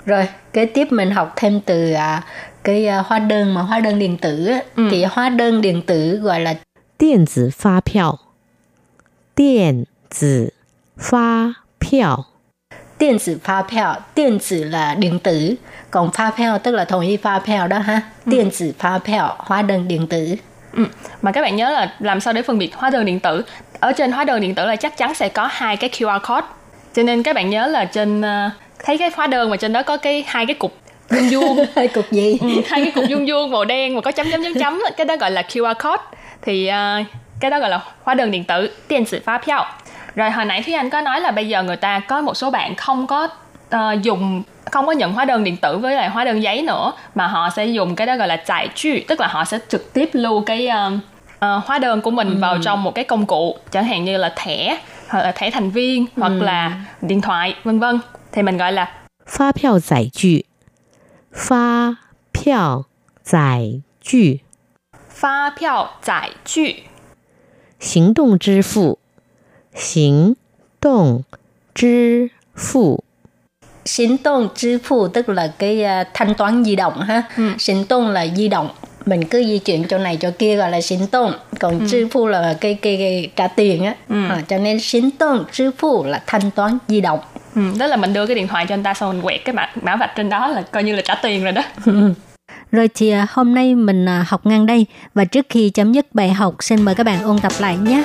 Rồi kế tiếp mình học thêm từ à, cái à, hóa đơn mà hóa đơn điện tử ừ. thì hóa đơn điện tử gọi là điện tử phát phiếu điện tử phát phiếu điện tử pha phèo điện tử là điện tử còn phèo tức là 同意 pha phèo đó ha điện tử pha phèo hóa đơn điện tử Ừ. Mà các bạn nhớ là làm sao để phân biệt hóa đơn điện tử? Ở trên hóa đơn điện tử là chắc chắn sẽ có hai cái QR code. Cho nên các bạn nhớ là trên ờ, thấy cái hóa đơn mà trên đó có cái hai cái cục vuông vuông, hai cục gì ừ, hai cái cục vuông vuông màu đen mà có chấm chấm chấm chấm, cái đó gọi là QR code. Thì ờ, cái đó gọi là hóa đơn điện tử, điện tử phá phiếu rồi hồi nãy thúy anh có nói là bây giờ người ta có một số bạn không có uh, dùng không có nhận hóa đơn điện tử với lại hóa đơn giấy nữa mà họ sẽ dùng cái đó gọi là chạy chu tức là họ sẽ trực tiếp lưu cái uh, uh, hóa đơn của mình ừ. vào trong một cái công cụ chẳng hạn như là thẻ hoặc là thẻ thành viên ừ. hoặc là điện thoại vân vân. Thì mình gọi là phát phiếu giải chu phát phiếu giải chu phát phiếu giải chu hành động 行动支付， Sinh tồn支付tức là cái à, thanh toán di động ha. Ừ. Sinh tồn là di động. Mình cứ di chuyển chỗ này chỗ kia gọi là sinh tồn. Còn支付là cái, cái, cái trả tiền á. Ừ. À, cho nên sinh tồn支付là thanh toán di động. ừ, đó là mình đưa cái điện thoại cho anh ta xong mình quẹt cái mã, mã vạch trên đó là coi như là trả tiền rồi đó Rồi thì à, hôm nay mình à, học ngang đây và trước khi chấm dứt bài học xin mời các bạn ôn tập lại nhé.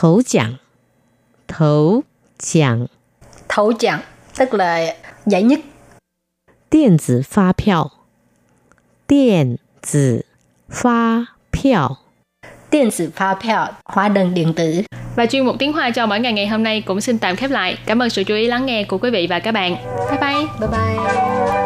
Thấu giảng. Thấu giảng. Thấu giảng, tức là giải nhất. Điện tử phát phiếu. Điện tử phát phiếu. Điện tử phát phiếu, hóa đơn điện tử. Và chuyên mục tiếng Hoa cho mỗi ngày ngày hôm nay cũng xin tạm khép lại. Cảm ơn sự chú ý lắng nghe của quý vị và các bạn. Bye bye. Bye bye.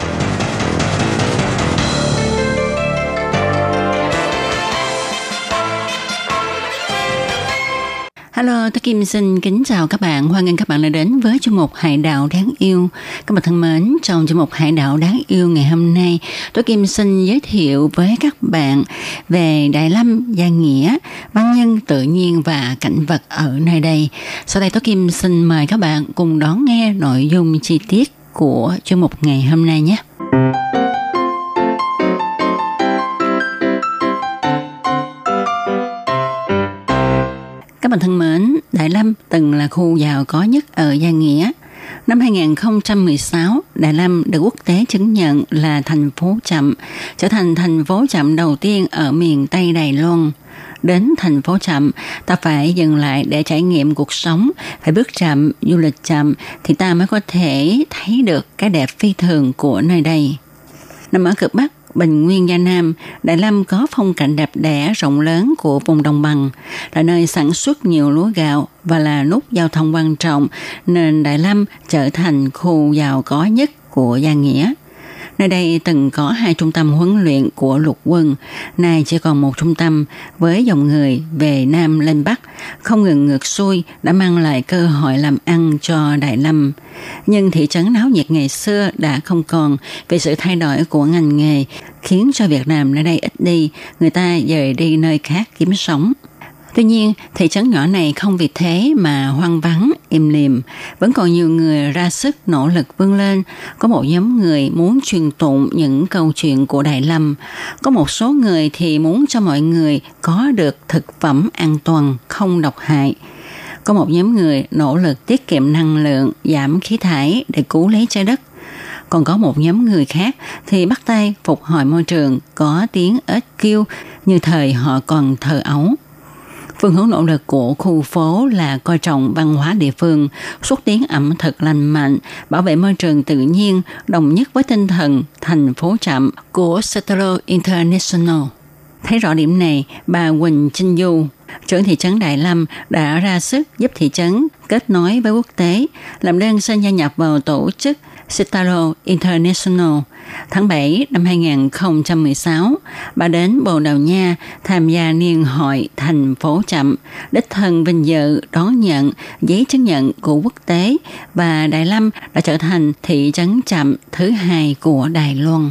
Hello, tôi Kim xin kính chào các bạn. Hoan nghênh các bạn đã đến với chương mục Hải đảo đáng yêu. Các bạn thân mến, trong chương mục Hải đảo đáng yêu ngày hôm nay, tôi Kim xin giới thiệu với các bạn về Đại Lâm, Gia Nghĩa, văn nhân tự nhiên và cảnh vật ở nơi đây. Sau đây tôi Kim xin mời các bạn cùng đón nghe nội dung chi tiết của chương mục ngày hôm nay nhé. Các bạn thân mến, Đại Lâm từng là khu giàu có nhất ở Gia Nghĩa. Năm 2016, Đại Lâm được quốc tế chứng nhận là thành phố chậm, trở thành thành phố chậm đầu tiên ở miền Tây Đài Loan. Đến thành phố chậm, ta phải dừng lại để trải nghiệm cuộc sống, phải bước chậm, du lịch chậm thì ta mới có thể thấy được cái đẹp phi thường của nơi đây. Nằm ở cực Bắc, Bình Nguyên Gia Nam, Đại Lâm có phong cảnh đẹp đẽ rộng lớn của vùng đồng bằng, là nơi sản xuất nhiều lúa gạo và là nút giao thông quan trọng, nên Đại Lâm trở thành khu giàu có nhất của Gia Nghĩa. Nơi đây từng có hai trung tâm huấn luyện của lục quân, nay chỉ còn một trung tâm với dòng người về Nam lên Bắc, không ngừng ngược xuôi đã mang lại cơ hội làm ăn cho Đại Lâm. Nhưng thị trấn náo nhiệt ngày xưa đã không còn vì sự thay đổi của ngành nghề, khiến cho Việt Nam nơi đây ít đi, người ta dời đi nơi khác kiếm sống. Tuy nhiên, thị trấn nhỏ này không vì thế mà hoang vắng, im lìm. Vẫn còn nhiều người ra sức nỗ lực vươn lên. Có một nhóm người muốn truyền tụng những câu chuyện của Đại Lâm. Có một số người thì muốn cho mọi người có được thực phẩm an toàn, không độc hại. Có một nhóm người nỗ lực tiết kiệm năng lượng, giảm khí thải để cứu lấy trái đất còn có một nhóm người khác thì bắt tay phục hồi môi trường có tiếng ếch kêu như thời họ còn thờ ấu. Phương hướng nỗ lực của khu phố là coi trọng văn hóa địa phương, xúc tiến ẩm thực lành mạnh, bảo vệ môi trường tự nhiên, đồng nhất với tinh thần thành phố chậm của Settler International. Thấy rõ điểm này, bà Quỳnh Trinh Du, trưởng thị trấn Đại Lâm đã ra sức giúp thị trấn kết nối với quốc tế, làm đơn xin gia nhập vào tổ chức Sitaro International. Tháng 7 năm 2016, bà đến Bồ Đào Nha tham gia niên hội thành phố chậm, đích thân vinh dự đón nhận giấy chứng nhận của quốc tế và Đại Lâm đã trở thành thị trấn chậm thứ hai của Đài Loan.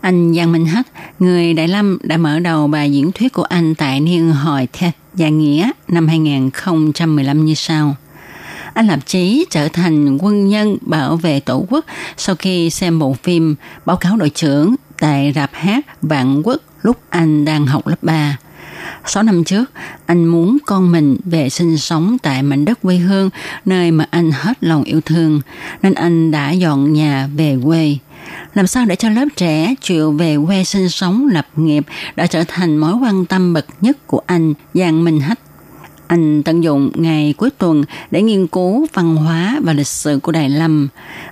Anh Giang Minh Hách, người Đại Lâm đã mở đầu bài diễn thuyết của anh tại niên hội TED Gia Nghĩa năm 2015 như sau. Anh lập chí trở thành quân nhân bảo vệ tổ quốc sau khi xem bộ phim Báo cáo đội trưởng tại rạp hát Vạn Quốc lúc anh đang học lớp 3. 6 năm trước, anh muốn con mình về sinh sống tại mảnh đất quê hương, nơi mà anh hết lòng yêu thương, nên anh đã dọn nhà về quê. Làm sao để cho lớp trẻ chịu về quê sinh sống lập nghiệp đã trở thành mối quan tâm bậc nhất của anh Giang Minh Hách. Anh tận dụng ngày cuối tuần để nghiên cứu văn hóa và lịch sử của Đại Lâm.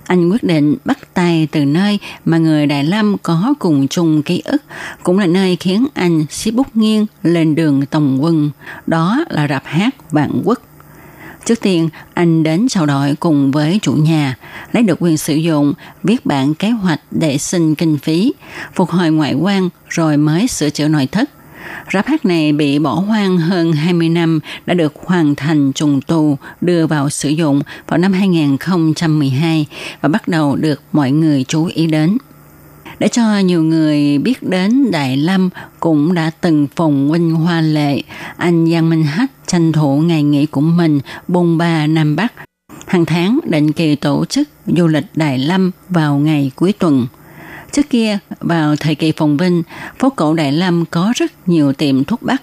Anh quyết định bắt tay từ nơi mà người Đại Lâm có cùng chung ký ức, cũng là nơi khiến anh xí bút nghiêng lên đường tổng quân. Đó là rạp hát Vạn Quốc. Trước tiên, anh đến trao đổi cùng với chủ nhà, lấy được quyền sử dụng, viết bản kế hoạch để xin kinh phí, phục hồi ngoại quan rồi mới sửa chữa nội thất – Rạp hát này bị bỏ hoang hơn 20 năm đã được hoàn thành trùng tu, đưa vào sử dụng vào năm 2012 và bắt đầu được mọi người chú ý đến. Để cho nhiều người biết đến Đại Lâm cũng đã từng phùng huynh hoa lệ, anh Giang Minh Hách tranh thủ ngày nghỉ của mình bôn ba Nam Bắc. Hàng tháng định kỳ tổ chức du lịch Đại Lâm vào ngày cuối tuần – Trước kia, vào thời kỳ phồn vinh, phố cổ Đại Lâm có rất nhiều tiệm thuốc bắc.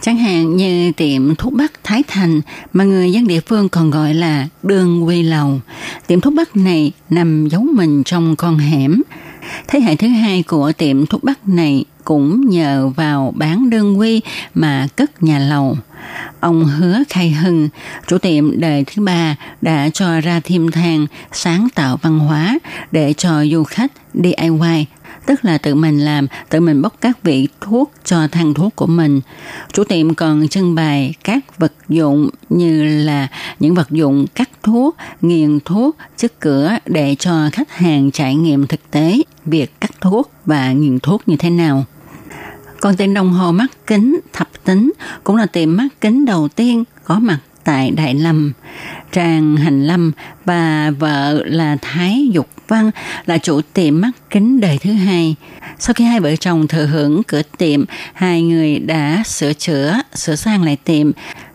Chẳng hạn như tiệm thuốc bắc Thái Thành mà người dân địa phương còn gọi là đường quy lầu. Tiệm thuốc bắc này nằm giấu mình trong con hẻm. Thế hệ thứ hai của tiệm thuốc bắc này cũng nhờ vào bán đơn quy mà cất nhà lầu. Ông Hứa Khai Hưng, chủ tiệm đời thứ ba đã cho ra thêm thang sáng tạo văn hóa để cho du khách DIY tức là tự mình làm, tự mình bốc các vị thuốc cho thang thuốc của mình. Chủ tiệm còn trưng bày các vật dụng như là những vật dụng cắt thuốc, nghiền thuốc, trước cửa để cho khách hàng trải nghiệm thực tế việc cắt thuốc và nghiền thuốc như thế nào. Còn tiệm đồng hồ mắt kính thập tính cũng là tiệm mắt kính đầu tiên có mặt tại Đại Lâm. Trang Hành Lâm và vợ là Thái Dục Văn là chủ tiệm mắt kính đời thứ hai. Sau khi hai vợ chồng thừa hưởng cửa tiệm, hai người đã sửa chữa, sửa sang lại tiệm,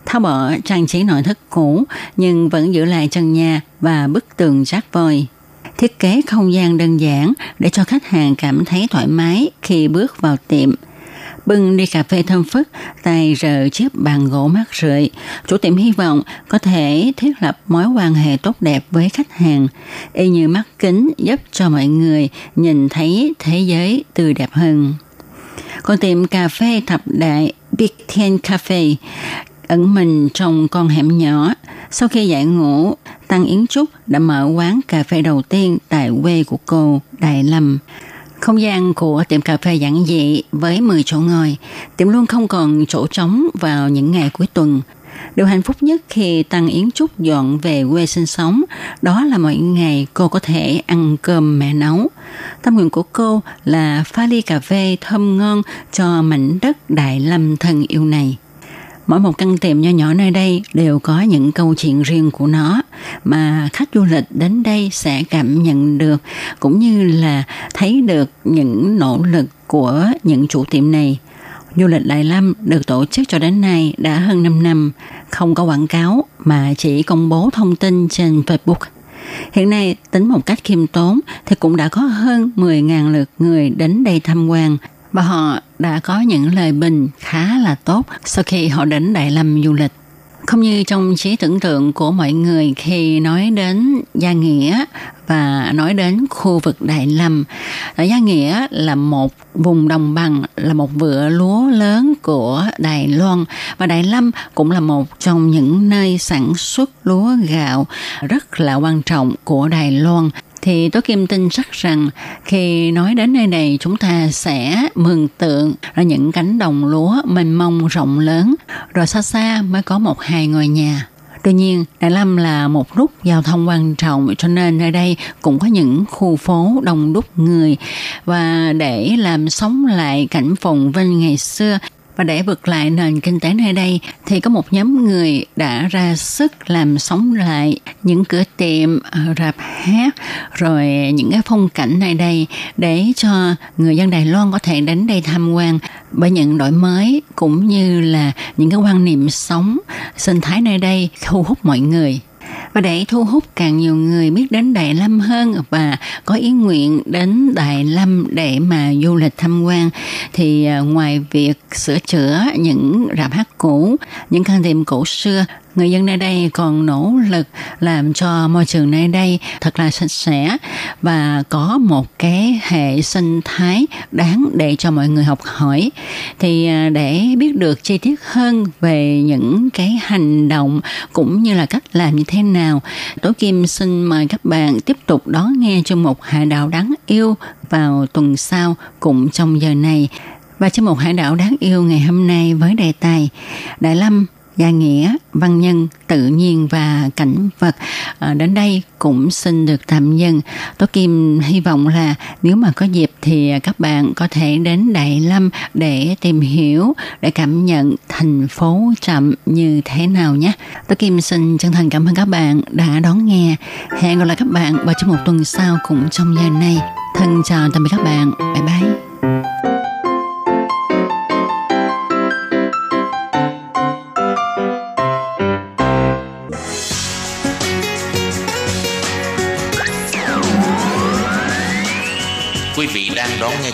tháo bỏ trang trí nội thất cũ nhưng vẫn giữ lại trần nhà và bức tường rác vôi. Thiết kế không gian đơn giản để cho khách hàng cảm thấy thoải mái khi bước vào tiệm – bưng đi cà phê thơm phức, tay rờ chiếc bàn gỗ mát rượi. Chủ tiệm hy vọng có thể thiết lập mối quan hệ tốt đẹp với khách hàng, y như mắt kính giúp cho mọi người nhìn thấy thế giới tươi đẹp hơn. Còn tiệm cà phê thập đại Big Ten Cafe ẩn mình trong con hẻm nhỏ. Sau khi giải ngũ, Tăng Yến Trúc đã mở quán cà phê đầu tiên tại quê của cô, Đại Lâm. Không gian của tiệm cà phê giản dị với 10 chỗ ngồi, tiệm luôn không còn chỗ trống vào những ngày cuối tuần. Điều hạnh phúc nhất khi Tăng Yến Trúc dọn về quê sinh sống, đó là mỗi ngày cô có thể ăn cơm mẹ nấu. Tâm nguyện của cô là pha ly cà phê thơm ngon cho mảnh đất Đại Lâm thân yêu này. Mỗi một căn tiệm nho nhỏ nơi đây đều có những câu chuyện riêng của nó mà khách du lịch đến đây sẽ cảm nhận được cũng như là thấy được những nỗ lực của những chủ tiệm này. Du lịch Đại Lâm được tổ chức cho đến nay đã hơn 5 năm, không có quảng cáo mà chỉ công bố thông tin trên Facebook. Hiện nay, tính một cách khiêm tốn thì cũng đã có hơn 10.000 lượt người đến đây tham quan và họ đã có những lời bình khá là tốt sau khi họ đến Đại Lâm du lịch. Không như trong trí tưởng tượng của mọi người khi nói đến Gia Nghĩa và nói đến khu vực Đại Lâm. Ở Gia Nghĩa là một vùng đồng bằng, là một vựa lúa lớn của Đài Loan và Đại Lâm cũng là một trong những nơi sản xuất lúa gạo rất là quan trọng của Đài Loan thì tôi Kim tin chắc rằng khi nói đến nơi này chúng ta sẽ mường tượng là những cánh đồng lúa mênh mông rộng lớn, rồi xa xa mới có một hai ngôi nhà. Tuy nhiên, Đại Lâm là một nút giao thông quan trọng cho nên nơi đây cũng có những khu phố đông đúc người và để làm sống lại cảnh phồn vinh ngày xưa và để vực lại nền kinh tế nơi đây thì có một nhóm người đã ra sức làm sống lại những cửa tiệm, ờ, rạp hát rồi những cái phong cảnh nơi đây để cho người dân Đài Loan có thể đến đây tham quan. Bởi những đổi mới cũng như là những cái quan niệm sống sinh thái nơi đây thu hút mọi người và để thu hút càng nhiều người biết đến Đại Lâm hơn và có ý nguyện đến Đại Lâm để mà du lịch tham quan thì à, ngoài việc sửa chữa những rạp hát cũ, những căn tiệm cổ xưa người dân nơi đây còn nỗ lực làm cho môi trường nơi đây thật là sạch sẽ và có một cái hệ sinh thái đáng để cho mọi người học hỏi. Thì à, để biết được chi tiết hơn về những cái hành động cũng như là cách làm như thế nào, tố kim xin mời các bạn tiếp tục đón nghe chương mục hạ đạo đáng yêu vào tuần sau cũng trong giờ này. Và chương mục hải đảo đáng yêu ngày hôm nay với đề tài Đại Lâm gia nghĩa, văn nhân, tự nhiên và cảnh vật. À, đến đây cũng xin được tạm dừng. Tố Kim hy vọng là nếu mà có dịp thì các bạn có thể đến Đại Lâm để tìm hiểu, để cảm nhận thành phố chậm như thế nào nhé. Tố Kim xin chân thành cảm ơn các bạn đã đón nghe. Hẹn gặp lại các bạn vào trong một tuần sau cũng trong giờ này. Thân chào tạm biệt các bạn. Bye bye.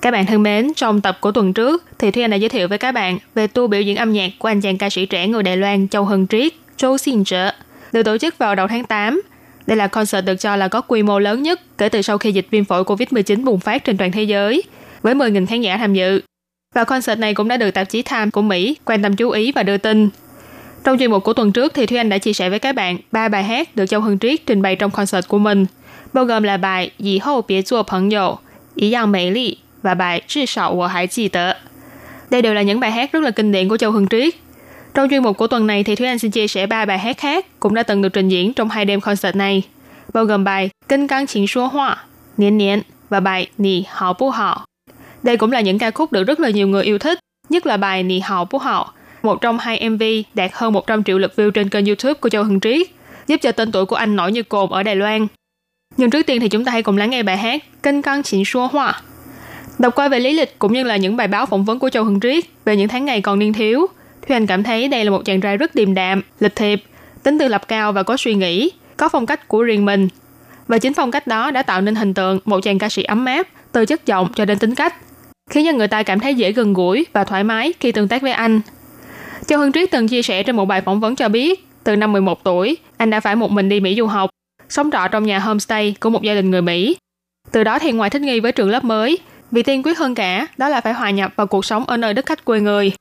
Các bạn thân mến, trong tập của tuần trước thì Thúy Anh đã giới thiệu với các bạn về tour biểu diễn âm nhạc của anh chàng ca sĩ trẻ người Đài Loan Châu Hân Triết, Châu Xin Trở, được tổ chức vào đầu tháng 8. Đây là concert được cho là có quy mô lớn nhất kể từ sau khi dịch viêm phổi COVID-19 bùng phát trên toàn thế giới, với 10.000 khán giả tham dự. Và concert này cũng đã được tạp chí Time của Mỹ quan tâm chú ý và đưa tin. Trong chuyên mục của tuần trước thì thuy Anh đã chia sẻ với các bạn ba bài hát được Châu hưng Triết trình bày trong concert của mình, bao gồm là bài Dì hậu bia chua phận dộ, Ý yang mỹ lì và bài Chỉ sọ của Hải Chi Tớ. Đây đều là những bài hát rất là kinh điển của Châu Hưng Triết. Trong chuyên mục của tuần này thì Thúy Anh xin chia sẻ ba bài hát khác cũng đã từng được trình diễn trong hai đêm concert này, bao gồm bài Kinh Căng Chính Số Hoa, Niên Niên và bài Nì Hào Bú Hào. Đây cũng là những ca khúc được rất là nhiều người yêu thích, nhất là bài Nì Hào Bú Hào, một trong hai MV đạt hơn 100 triệu lượt view trên kênh YouTube của Châu Hưng Triết, giúp cho tên tuổi của anh nổi như cồn ở Đài Loan. Nhưng trước tiên thì chúng ta hãy cùng lắng nghe bài hát Kinh Căng Chính Số Hoa Đọc qua về lý lịch cũng như là những bài báo phỏng vấn của Châu Hưng Triết về những tháng ngày còn niên thiếu, Thúy Anh cảm thấy đây là một chàng trai rất điềm đạm, lịch thiệp, tính tự lập cao và có suy nghĩ, có phong cách của riêng mình. Và chính phong cách đó đã tạo nên hình tượng một chàng ca sĩ ấm áp, từ chất giọng cho đến tính cách, khiến cho người ta cảm thấy dễ gần gũi và thoải mái khi tương tác với anh. Châu Hưng Triết từng chia sẻ trên một bài phỏng vấn cho biết, từ năm 11 tuổi, anh đã phải một mình đi Mỹ du học, sống trọ trong nhà homestay của một gia đình người Mỹ. Từ đó thì ngoài thích nghi với trường lớp mới, vì tiên quyết hơn cả đó là phải hòa nhập vào cuộc sống ở nơi đất khách quê người.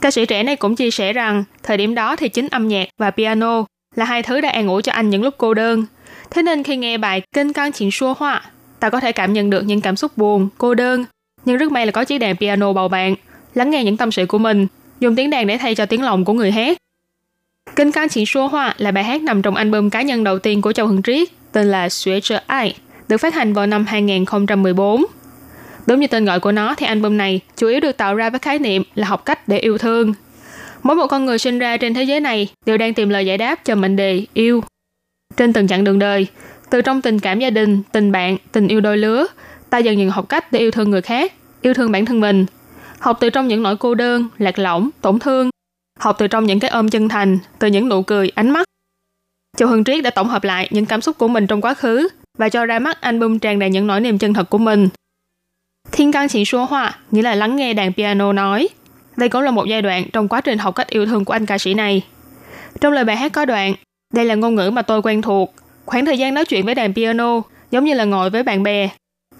Ca sĩ trẻ này cũng chia sẻ rằng thời điểm đó thì chính âm nhạc và piano là hai thứ đã an ủi cho anh những lúc cô đơn. Thế nên khi nghe bài Kinh Căng Chuyện Xua Hoa, ta có thể cảm nhận được những cảm xúc buồn, cô đơn. Nhưng rất may là có chiếc đàn piano bầu bạn, lắng nghe những tâm sự của mình, dùng tiếng đàn để thay cho tiếng lòng của người hát. Kinh Căng Chuyện Xua Hoa là bài hát nằm trong album cá nhân đầu tiên của Châu Hưng Triết, tên là Xuế Trở Ai, được phát hành vào năm 2014. Đúng như tên gọi của nó thì album này chủ yếu được tạo ra với khái niệm là học cách để yêu thương. Mỗi một con người sinh ra trên thế giới này đều đang tìm lời giải đáp cho mệnh đề yêu. Trên từng chặng đường đời, từ trong tình cảm gia đình, tình bạn, tình yêu đôi lứa, ta dần dần học cách để yêu thương người khác, yêu thương bản thân mình. Học từ trong những nỗi cô đơn, lạc lõng, tổn thương. Học từ trong những cái ôm chân thành, từ những nụ cười, ánh mắt. Châu Hưng Triết đã tổng hợp lại những cảm xúc của mình trong quá khứ và cho ra mắt album tràn đầy những nỗi niềm chân thật của mình – Thiên can chỉ số hoa nghĩa là lắng nghe đàn piano nói. Đây cũng là một giai đoạn trong quá trình học cách yêu thương của anh ca sĩ này. Trong lời bài hát có đoạn, đây là ngôn ngữ mà tôi quen thuộc. Khoảng thời gian nói chuyện với đàn piano giống như là ngồi với bạn bè.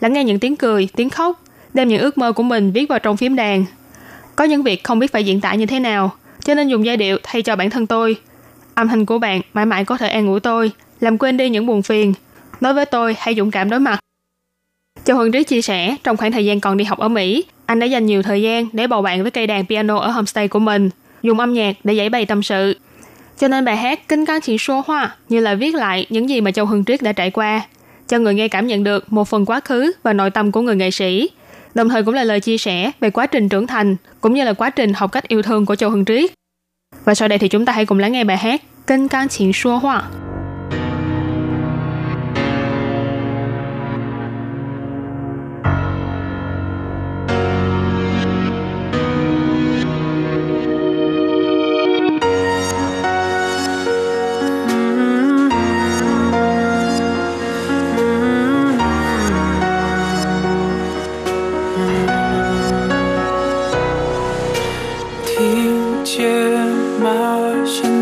Lắng nghe những tiếng cười, tiếng khóc, đem những ước mơ của mình viết vào trong phím đàn. Có những việc không biết phải diễn tả như thế nào, cho nên dùng giai điệu thay cho bản thân tôi. Âm thanh của bạn mãi mãi có thể an ủi tôi, làm quên đi những buồn phiền. Nói với tôi hãy dũng cảm đối mặt. Châu Hưng Triết chia sẻ, trong khoảng thời gian còn đi học ở Mỹ, anh đã dành nhiều thời gian để bầu bạn với cây đàn piano ở homestay của mình, dùng âm nhạc để giải bày tâm sự. Cho nên bài hát Kinh Can Chỉ Số Hoa như là viết lại những gì mà Châu Hưng Triết đã trải qua, cho người nghe cảm nhận được một phần quá khứ và nội tâm của người nghệ sĩ, đồng thời cũng là lời chia sẻ về quá trình trưởng thành cũng như là quá trình học cách yêu thương của Châu Hưng Triết. Và sau đây thì chúng ta hãy cùng lắng nghe bài hát Kinh Can Chỉ Số Hoa.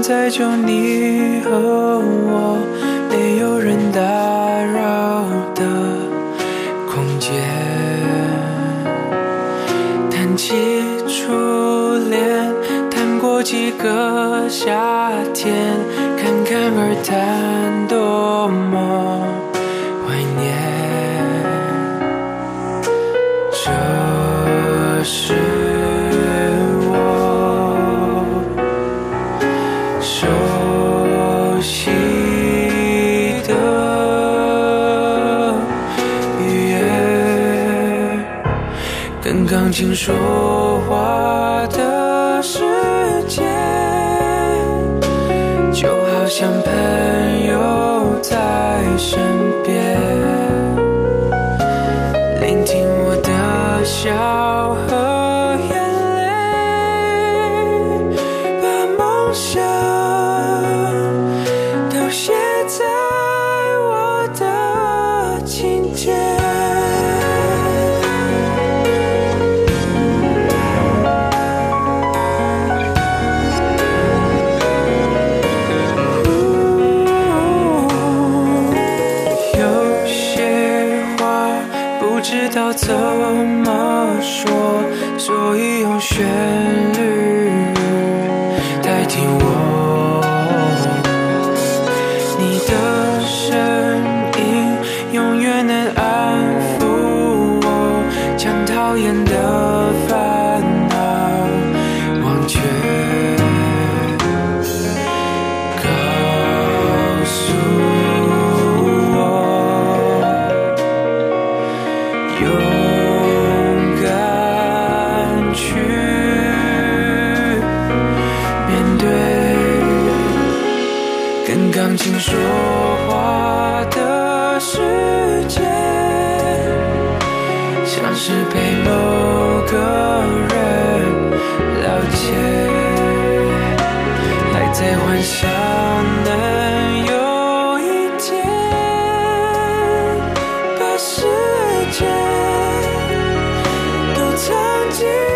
在就你和我，没有人打扰的空间。谈起初恋，谈过几个夏天，侃侃而谈，多么熟悉的语言，跟钢琴说话的世界，就好像朋友在身边，聆听我的笑。却 you.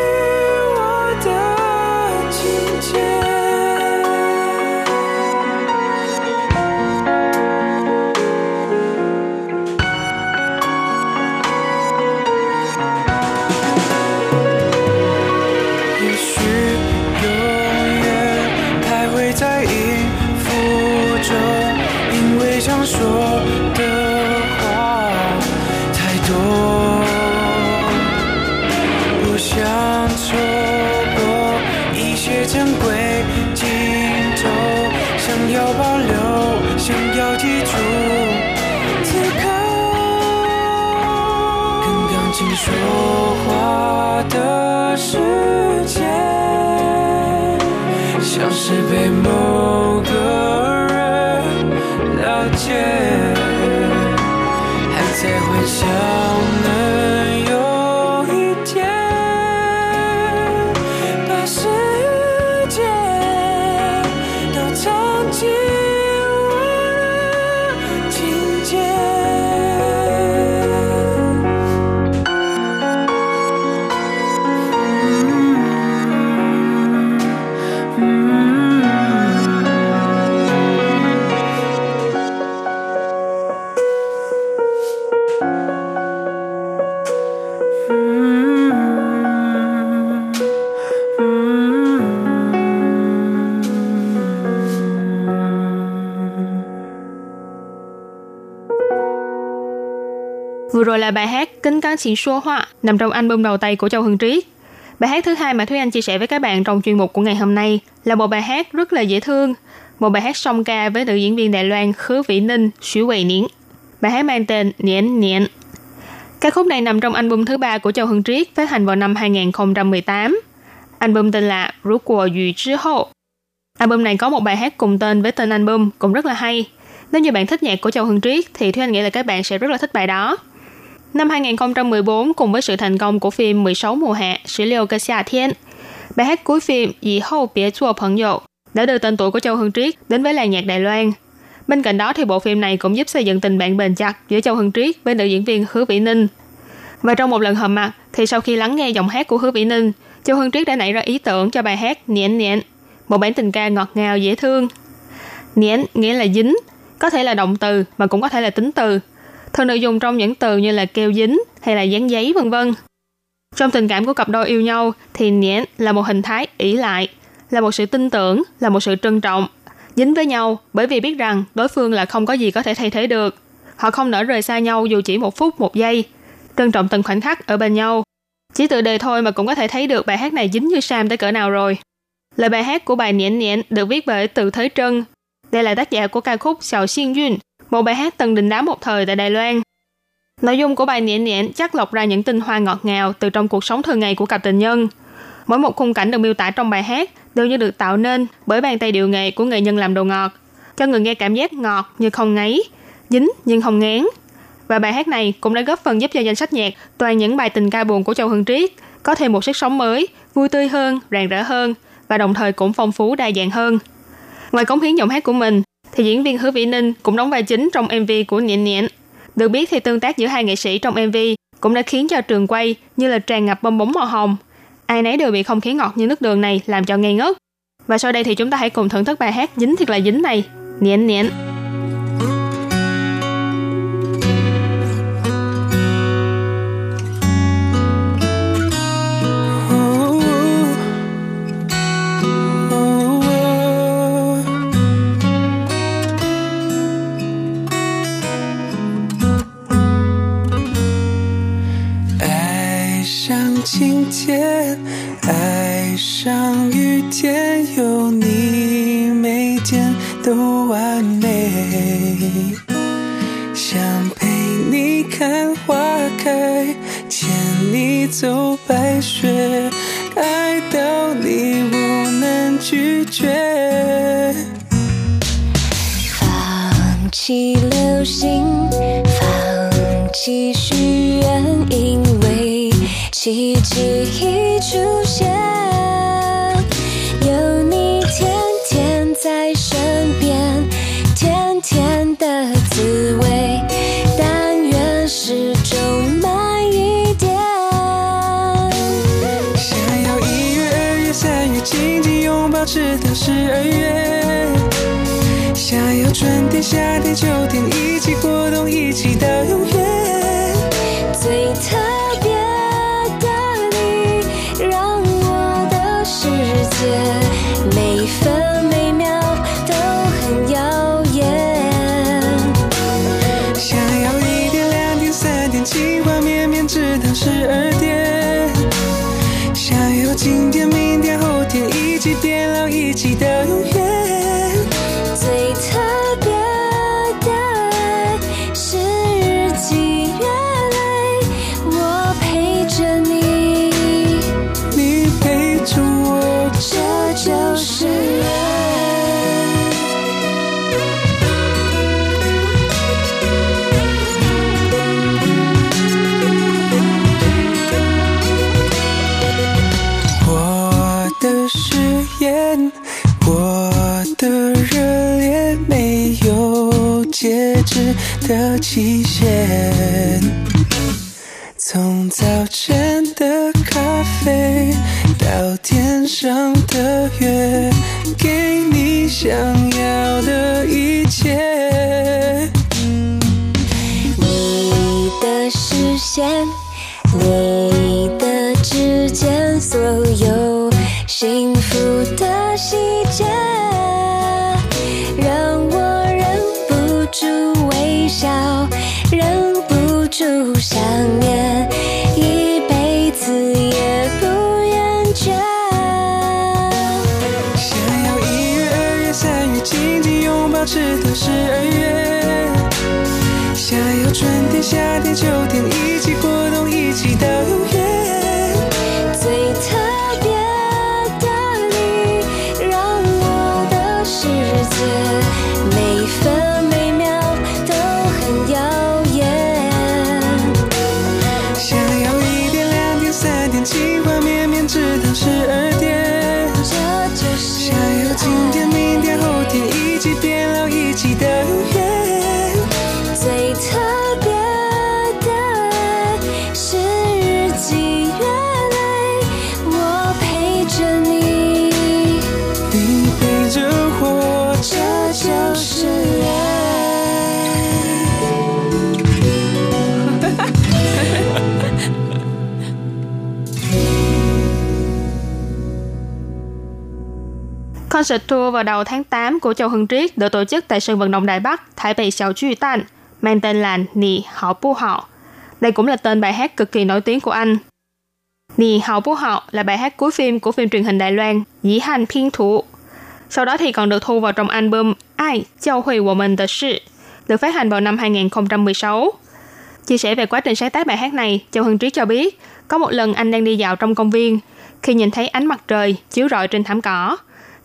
Là bài hát Kính Cán Xin Xua Hoa nằm trong album đầu tay của Châu Hưng Triết. Bài hát thứ hai mà Thúy Anh chia sẻ với các bạn trong chuyên mục của ngày hôm nay là một bài hát rất là dễ thương, một bài hát song ca với nữ diễn viên Đài Loan Khứ Vĩ Ninh, Xu Quầy Niễn. Bài hát mang tên Niễn Niễn. Ca khúc này nằm trong album thứ ba của Châu Hưng Triết phát hành vào năm 2018. Album tên là Rú của Yu Chi Hậu. Album này có một bài hát cùng tên với tên album cũng rất là hay. Nếu như bạn thích nhạc của Châu Hưng Triết thì Thúy Anh nghĩ là các bạn sẽ rất là thích bài đó. Năm 2014, cùng với sự thành công của phim 16 mùa hạ, Sử liêu cơ xia thiên, bài hát cuối phim Dì hậu bịa chua phận dụ đã đưa tên tuổi của Châu Hưng Triết đến với làng nhạc Đài Loan. Bên cạnh đó thì bộ phim này cũng giúp xây dựng tình bạn bền chặt giữa Châu Hưng Triết với nữ diễn viên Hứa Vĩ Ninh. Và trong một lần họp mặt thì sau khi lắng nghe giọng hát của Hứa Vĩ Ninh, Châu Hưng Triết đã nảy ra ý tưởng cho bài hát Niễn Niễn, một bản tình ca ngọt ngào dễ thương. Niễn nghĩa là dính, có thể là động từ mà cũng có thể là tính từ thường được dùng trong những từ như là keo dính hay là dán giấy vân vân. Trong tình cảm của cặp đôi yêu nhau thì nhẽn là một hình thái ỷ lại, là một sự tin tưởng, là một sự trân trọng, dính với nhau bởi vì biết rằng đối phương là không có gì có thể thay thế được. Họ không nỡ rời xa nhau dù chỉ một phút, một giây, trân trọng từng khoảnh khắc ở bên nhau. Chỉ từ đề thôi mà cũng có thể thấy được bài hát này dính như Sam tới cỡ nào rồi. Lời bài hát của bài Nhẽn Nhẽn được viết bởi Từ Thới Trân. Đây là tác giả của ca khúc Xiao Xin Yun, một bài hát từng đình đám một thời tại Đài Loan. Nội dung của bài Nhẽn Nhẽn chắc lọc ra những tinh hoa ngọt ngào từ trong cuộc sống thường ngày của cặp tình nhân. Mỗi một khung cảnh được miêu tả trong bài hát đều như được tạo nên bởi bàn tay điệu nghệ của nghệ nhân làm đồ ngọt, cho người nghe cảm giác ngọt như không ngấy, dính nhưng không ngán. Và bài hát này cũng đã góp phần giúp cho danh sách nhạc toàn những bài tình ca buồn của Châu Hưng Triết có thêm một sức sống mới, vui tươi hơn, rạng rỡ hơn và đồng thời cũng phong phú đa dạng hơn. Ngoài cống hiến giọng hát của mình, thì diễn viên Hứa Vĩ Ninh cũng đóng vai chính trong MV của Niệm Niệm. Được biết thì tương tác giữa hai nghệ sĩ trong MV cũng đã khiến cho trường quay như là tràn ngập bong bóng màu hồng. Ai nấy đều bị không khí ngọt như nước đường này làm cho ngây ngất. Và sau đây thì chúng ta hãy cùng thưởng thức bài hát Dính thiệt là dính này. Niệm Niệm. 起流星，放弃许愿，因为奇迹已出现。有你天天在身边，甜甜的滋味，但愿始终慢一点。想要一月、二月、三月，紧紧拥抱，直到十二月。春天、夏天、秋天，一起过冬，一起到永远。的期限。夏天就 Concert tour vào đầu tháng 8 của Châu Hưng Triết được tổ chức tại sân vận động Đài Bắc, Thái Bị Sào Chuy Tan, mang tên là Nì Hảo Bu Hảo. Đây cũng là tên bài hát cực kỳ nổi tiếng của anh. Nì Hảo Bu Hảo là bài hát cuối phim của phim truyền hình Đài Loan Dĩ Hành thiên Thủ. Sau đó thì còn được thu vào trong album Ai Châu Huy của mình The Shi, được phát hành vào năm 2016. Chia sẻ về quá trình sáng tác bài hát này, Châu Hưng Triết cho biết, có một lần anh đang đi dạo trong công viên, khi nhìn thấy ánh mặt trời chiếu rọi trên thảm cỏ.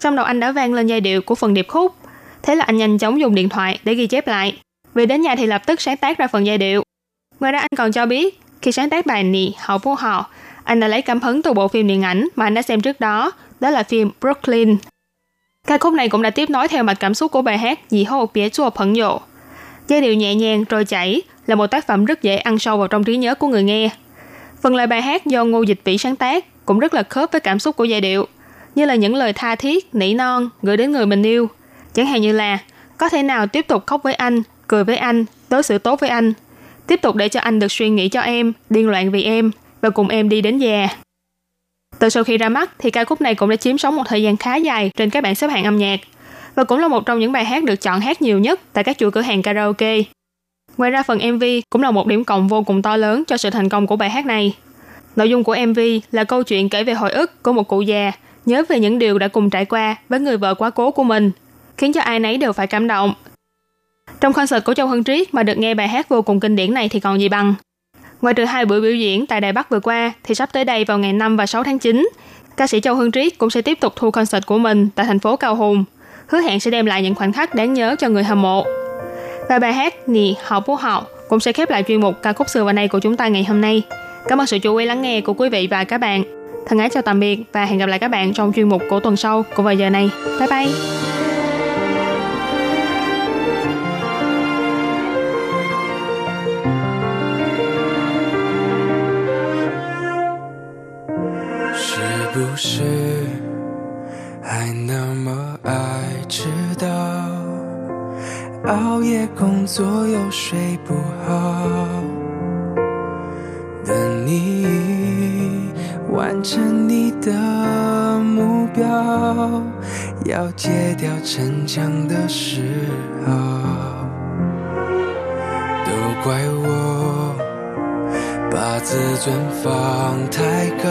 Trong đầu anh đã vang lên giai điệu của phần điệp khúc. Thế là anh nhanh chóng dùng điện thoại để ghi chép lại. Về đến nhà thì lập tức sáng tác ra phần giai điệu. Ngoài ra anh còn cho biết, khi sáng tác bài này Hậu Bố Họ, anh đã lấy cảm hứng từ bộ phim điện ảnh mà anh đã xem trước đó, đó là phim Brooklyn. Ca khúc này cũng đã tiếp nối theo mạch cảm xúc của bài hát Dì Hô Bía Chua Phẫn dộ. Giai điệu nhẹ nhàng, trôi chảy là một tác phẩm rất dễ ăn sâu vào trong trí nhớ của người nghe. Phần lời bài hát do Ngô Dịch Vĩ sáng tác cũng rất là khớp với cảm xúc của giai điệu, như là những lời tha thiết, nỉ non gửi đến người mình yêu. Chẳng hạn như là có thể nào tiếp tục khóc với anh, cười với anh, đối xử tốt với anh, tiếp tục để cho anh được suy nghĩ cho em, điên loạn vì em và cùng em đi đến già. Từ sau khi ra mắt thì ca khúc này cũng đã chiếm sóng một thời gian khá dài trên các bảng xếp hạng âm nhạc và cũng là một trong những bài hát được chọn hát nhiều nhất tại các chuỗi cửa hàng karaoke. Ngoài ra phần MV cũng là một điểm cộng vô cùng to lớn cho sự thành công của bài hát này. Nội dung của MV là câu chuyện kể về hồi ức của một cụ già nhớ về những điều đã cùng trải qua với người vợ quá cố của mình, khiến cho ai nấy đều phải cảm động. Trong concert của Châu Hân Triết mà được nghe bài hát vô cùng kinh điển này thì còn gì bằng. Ngoài trừ hai buổi biểu diễn tại Đài Bắc vừa qua thì sắp tới đây vào ngày 5 và 6 tháng 9, ca sĩ Châu Hân Triết cũng sẽ tiếp tục thu concert của mình tại thành phố Cao Hùng, hứa hẹn sẽ đem lại những khoảnh khắc đáng nhớ cho người hâm mộ. Và bài hát Nì Họ Bố Họ cũng sẽ khép lại chuyên mục ca khúc xưa và nay của chúng ta ngày hôm nay. Cảm ơn sự chú ý lắng nghe của quý vị và các bạn. Thân ái chào tạm biệt và hẹn gặp lại các bạn trong chuyên mục của tuần sau của vào giờ này. Bye bye! 是不是还那么爱迟到？熬夜工作又睡不好，等你 完成你的目标，要戒掉逞强的嗜好，都怪我。把自尊放太高，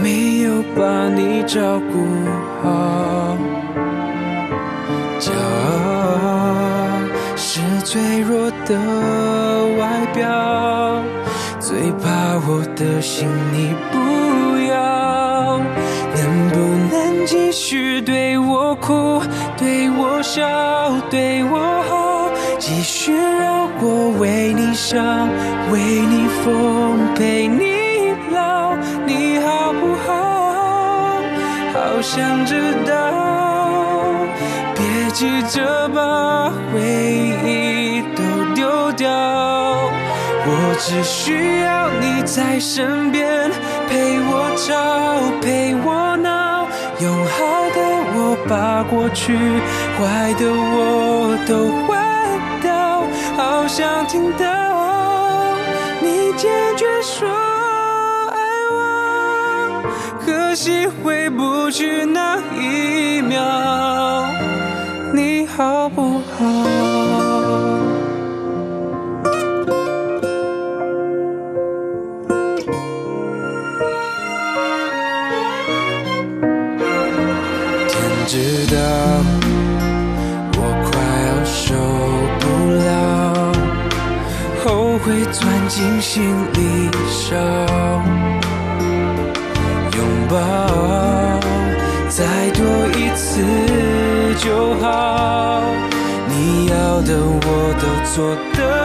没有把你照顾好。骄傲是脆弱的外表，我的心你不要。能不能继续对我哭，对我笑，对我好？继续让我为你伤，为你疯，陪你老，你好不好？好想知道，别急着把回忆只需要你在身边，陪我吵，陪我闹，用好的我把过去，坏的我都换。好想听到你坚决说爱我，可惜回不去那一秒，你好不好？心里烧，拥抱再多一次就好。你要的我都做得。